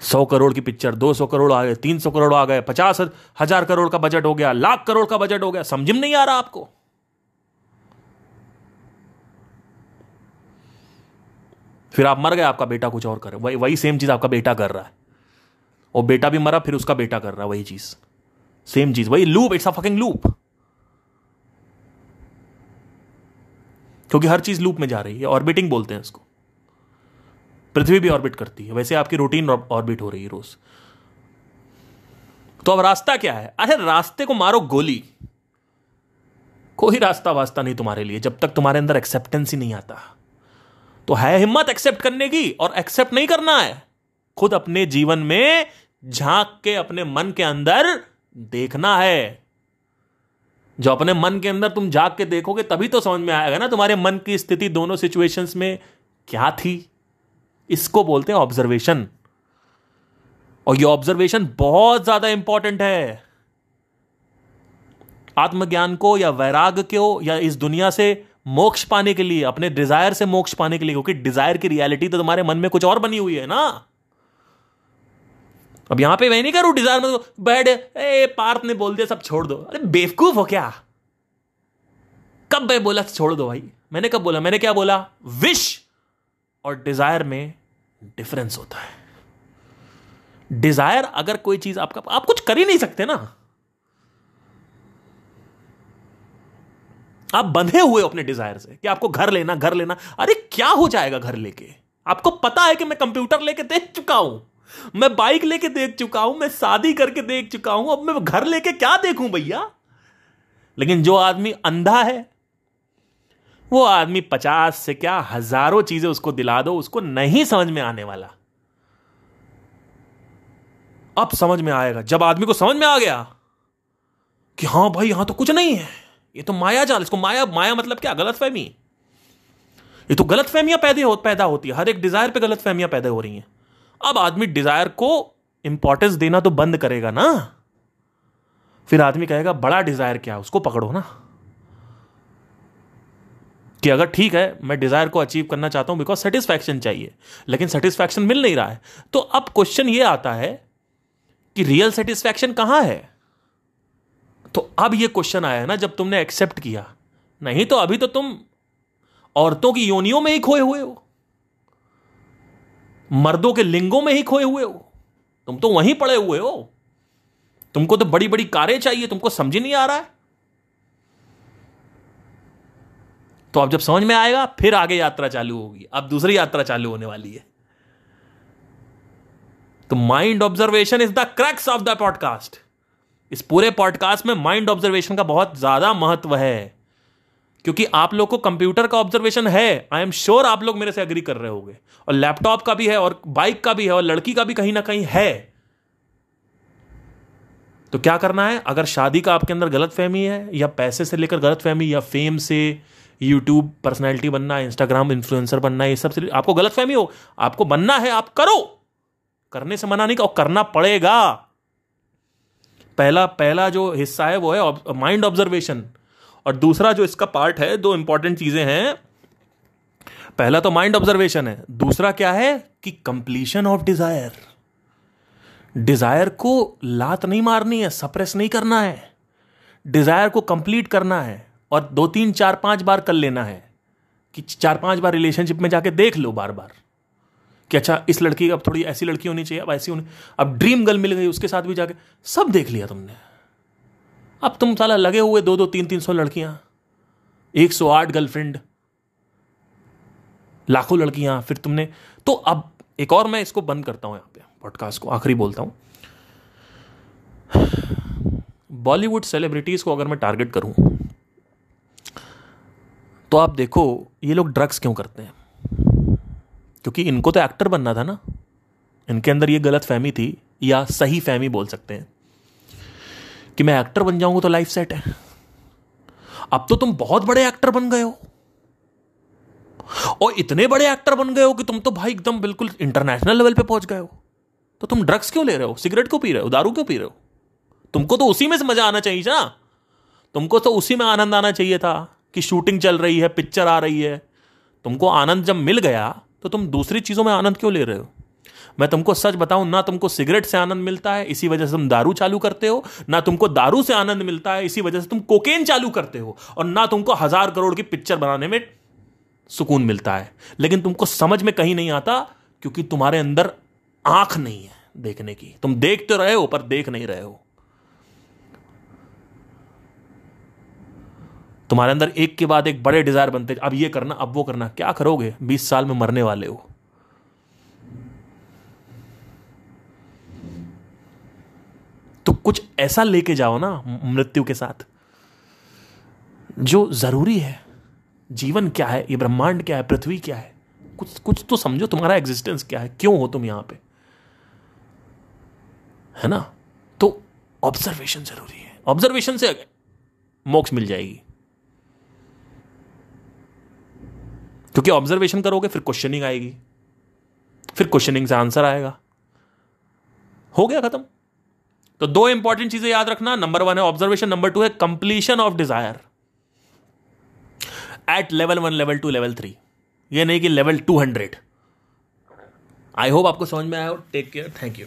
सौ करोड़ की पिक्चर दो सौ करोड़ आ गए, तीन सौ करोड़ आ गए, पचास हज़ार करोड़ का बजट हो गया, लाख करोड़ का बजट हो गया, समझ में नहीं आ रहा आपको? फिर आप मर गए, आपका बेटा कुछ और करे, वही वही सेम चीज़ आपका बेटा कर रहा है। और बेटा भी मरा, फिर उसका बेटा कर रहा है, वही चीज़। सेम चीज़, वही loop it's a fucking loop क्योंकि हर चीज़ लूप में जा रही है, ऑर्बिटिंग बोलते हैं इसको। पृथ्वी भी ऑर्बिट करती है, वैसे आपकी रूटीन ऑर्बिट हो रही है रोज। तो अब रास्ता क्या है? अरे रास्ते को मारो गोली। कोई रास्ता वास्ता नहीं तुम्हारे लिए, जब तक तुम्हारे अंदर एक्सेप्टेंस ही नहीं आता। तो है हिम्मत एक्सेप्ट करने की, और एक्सेप्ट नहीं करना है। खुद अपने जीवन में झाँक के, अपने मन के अंदर देखना है। जो अपने मन के अंदर तुम जाग के देखोगे, तभी तो समझ में आएगा ना तुम्हारे मन की स्थिति दोनों सिचुएशंस में क्या थी। इसको बोलते हैं ऑब्जर्वेशन और ये ऑब्जर्वेशन बहुत ज़्यादा इंपॉर्टेंट है। आत्मज्ञान को या वैराग को या इस दुनिया से मोक्ष पाने के लिए, अपने डिज़ायर से मोक्ष पाने के लिए, क्योंकि डिज़ायर की रियलिटी तो तुम्हारे मन में कुछ और बनी हुई है ना। अब यहाँ पे मैं नहीं करूँ डिज़ायर में बैड ए, पार्थ ने बोल दिया, सब छोड़ दो। अरे, बेवकूफ़ हो क्या? कब मैं बोला, छोड़ दो भाई? मैंने कब बोला? मैंने क्या बोला? विश और डिज़ायर में डिफरेंस होता है। डिज़ायर अगर कोई चीज़ आपका, आप कुछ कर ही नहीं सकते ना। आप बंधे हुए अपने डिज़ायर से कि आपको घर लेना घर लेना। अरे, क्या हो जाएगा घर लेके? आपको पता है कि मैं कंप्यूटर लेके देख चुका हूँ। मैं बाइक लेके देख चुका हूँ, मैं शादी करके देख चुका हूँ, अब मैं घर लेके क्या देखूँ भैया? लेकिन जो आदमी अंधा है, वो आदमी पचास से क्या हज़ारों चीज़ें उसको दिला दो, उसको नहीं समझ में आने वाला। अब समझ में आएगा। जब आदमी को समझ में आ गया कि हाँ भाई, यहाँ तो कुछ नहीं है, ये तो माया जाल इसको माया माया मतलब क्या? गलत फहमी ये तो गलत फहमियाँ पैदा पैदा होती है, हर एक डिज़ायर पे गलत फहमियाँ पैदा हो रही हैं। अब आदमी डिज़ायर को इंपॉर्टेंस देना तो बंद करेगा ना। फिर आदमी कहेगा, बड़ा डिज़ायर क्या उसको पकड़ो ना। कि अगर ठीक है, मैं डिज़ायर को अचीव करना चाहता हूँ बिकॉज़ सेटिस्फैक्शन चाहिए, लेकिन सेटिस्फैक्शन मिल नहीं रहा है। तो अब क्वेश्चन ये आता है कि रियल सेटिस्फैक्शन कहाँ है? तो अब ये क्वेश्चन आया ना, जब तुमने एक्सेप्ट किया। नहीं तो अभी तो तुम औरतों की योनियों में ही खोए हुए हो। मर्दों के लिंगों में ही खोए हुए हो। तुम तो वहीं पड़े हुए हो। तुमको तो बड़ी बड़ी कारें चाहिए, तुमको समझ नहीं आ रहा है। तो अब जब समझ में आएगा, फिर आगे यात्रा चालू होगी। अब दूसरी यात्रा चालू होने वाली है। तो mind observation is the crux of the podcast इस पूरे पॉडकास्ट में माइंड ऑब्जर्वेशन का बहुत ज़्यादा महत्व है। क्योंकि आप लोग को कंप्यूटर का ऑब्जर्वेशन है। आई एम श्योर आप लोग मेरे से अग्री कर रहे होंगे। और लैपटॉप का भी है, और बाइक का भी है, और लड़की का भी कहीं ना कहीं है। तो क्या करना है? अगर शादी का आपके अंदर गलत फहमी है, या पैसे से लेकर गलत फहमी या फेम से यूट्यूब पर्सनैलिटी बनना इंस्टाग्राम इन्फ्लुएंसर बनना, ये सबसे आपको गलत फहमी हो, आपको बनना है, आप करो। करने से मना नहीं और करना पड़ेगा। पहला पहला जो हिस्सा है, वो है माइंड ऑब्जर्वेशन और दूसरा जो इसका पार्ट है, दो इंपॉर्टेंट चीज़ें हैं। पहला तो माइंड ऑब्जर्वेशन है, दूसरा क्या है? कि कंप्लीशन ऑफ़ डिज़ायर डिज़ायर को लात नहीं मारनी है सप्रेस नहीं करना है। डिज़ायर को कंप्लीट करना है और दो, तीन, चार, पाँच बार कर लेना है कि चार, पाँच बार रिलेशनशिप में जाके देख लो बार बार कि अच्छा इस लड़की, अब थोड़ी ऐसी लड़की होनी चाहिए, अब ऐसी होनी अब ड्रीम गर्ल मिल गई उसके साथ भी जाके, सब देख लिया तुमने। अब तुम साला लगे हुए दो दो तीन तीन सौ लड़कियाँ। एक सौ आठ गर्लफ्रेंड लाखों लड़कियाँ, फिर तुमने तो अब एक और मैं इसको बंद करता हूँ यहाँ पे पॉडकास्ट को, आखिरी बोलता हूँ। बॉलीवुड सेलिब्रिटीज को अगर मैं टारगेट करूँ तो आप देखो, ये लोग ड्रग्स क्यों करते हैं? क्योंकि इनको तो एक्टर बनना था ना। इनके अंदर ये गलत फहमी थी, या सही फहमी बोल सकते हैं। कि मैं एक्टर बन जाऊँगा तो लाइफ सेट है। अब तो तुम बहुत बड़े एक्टर बन गए हो। और इतने बड़े एक्टर बन गए हो कि तुम तो भाई एकदम बिल्कुल इंटरनेशनल लेवल पे पहुँच गए हो। तो तुम ड्रग्स क्यों ले रहे हो? सिगरेट क्यों पी रहे हो? दारू क्यों पी रहे हो? तुमको तो उसी में से मज़ा आना चाहिए ना? तुमको तो उसी में आनंद आना चाहिए था कि शूटिंग चल रही है पिक्चर आ रही है। तुमको आनंद जब मिल गया तो तुम दूसरी चीज़ों में आनंद क्यों ले रहे हो? मैं तुमको सच बताऊँ, ना तुमको सिगरेट से आनंद मिलता है, इसी वजह से तुम दारू चालू करते हो, ना तुमको दारू से आनंद मिलता है, इसी वजह से तुम कोकेन चालू करते हो, और ना तुमको हज़ार करोड़ की पिक्चर बनाने में सुकून मिलता है। लेकिन तुमको समझ में कहीं नहीं आता, क्योंकि तुम्हारे अंदर आँख नहीं है देखने की। तुम देख तो रहे हो, पर देख नहीं रहे हो। तुम्हारे अंदर एक के बाद एक बड़े डिज़ायर बनते, अब ये करना, अब वो करना, क्या करोगे? बीस साल में मरने वाले हो। तो कुछ ऐसा लेके जाओ ना मृत्यु के साथ। जो ज़रूरी है, जीवन क्या है, ये ब्रह्मांड क्या है, पृथ्वी क्या है, कुछ कुछ तो समझो तुम्हारा एग्जिस्टेंस क्या है, क्यों हो तुम यहाँ पे? है ना? तो ऑब्जर्वेशन ज़रूरी है। ऑब्जर्वेशन से मोक्ष मिल जाएगी। क्योंकि ऑब्जर्वेशन करोगे, फिर क्वेश्चनिंग आएगी। फिर क्वेश्चनिंग से आंसर आएगा। हो गया खत्म। तो दो इंपॉर्टेंट चीज़ें याद रखना। नंबर वन है ऑब्जर्वेशन नंबर टू है completion of desire at level one level two level three ये नहीं कि level two hundred I hope आपको समझ में आया हो। Take care thank you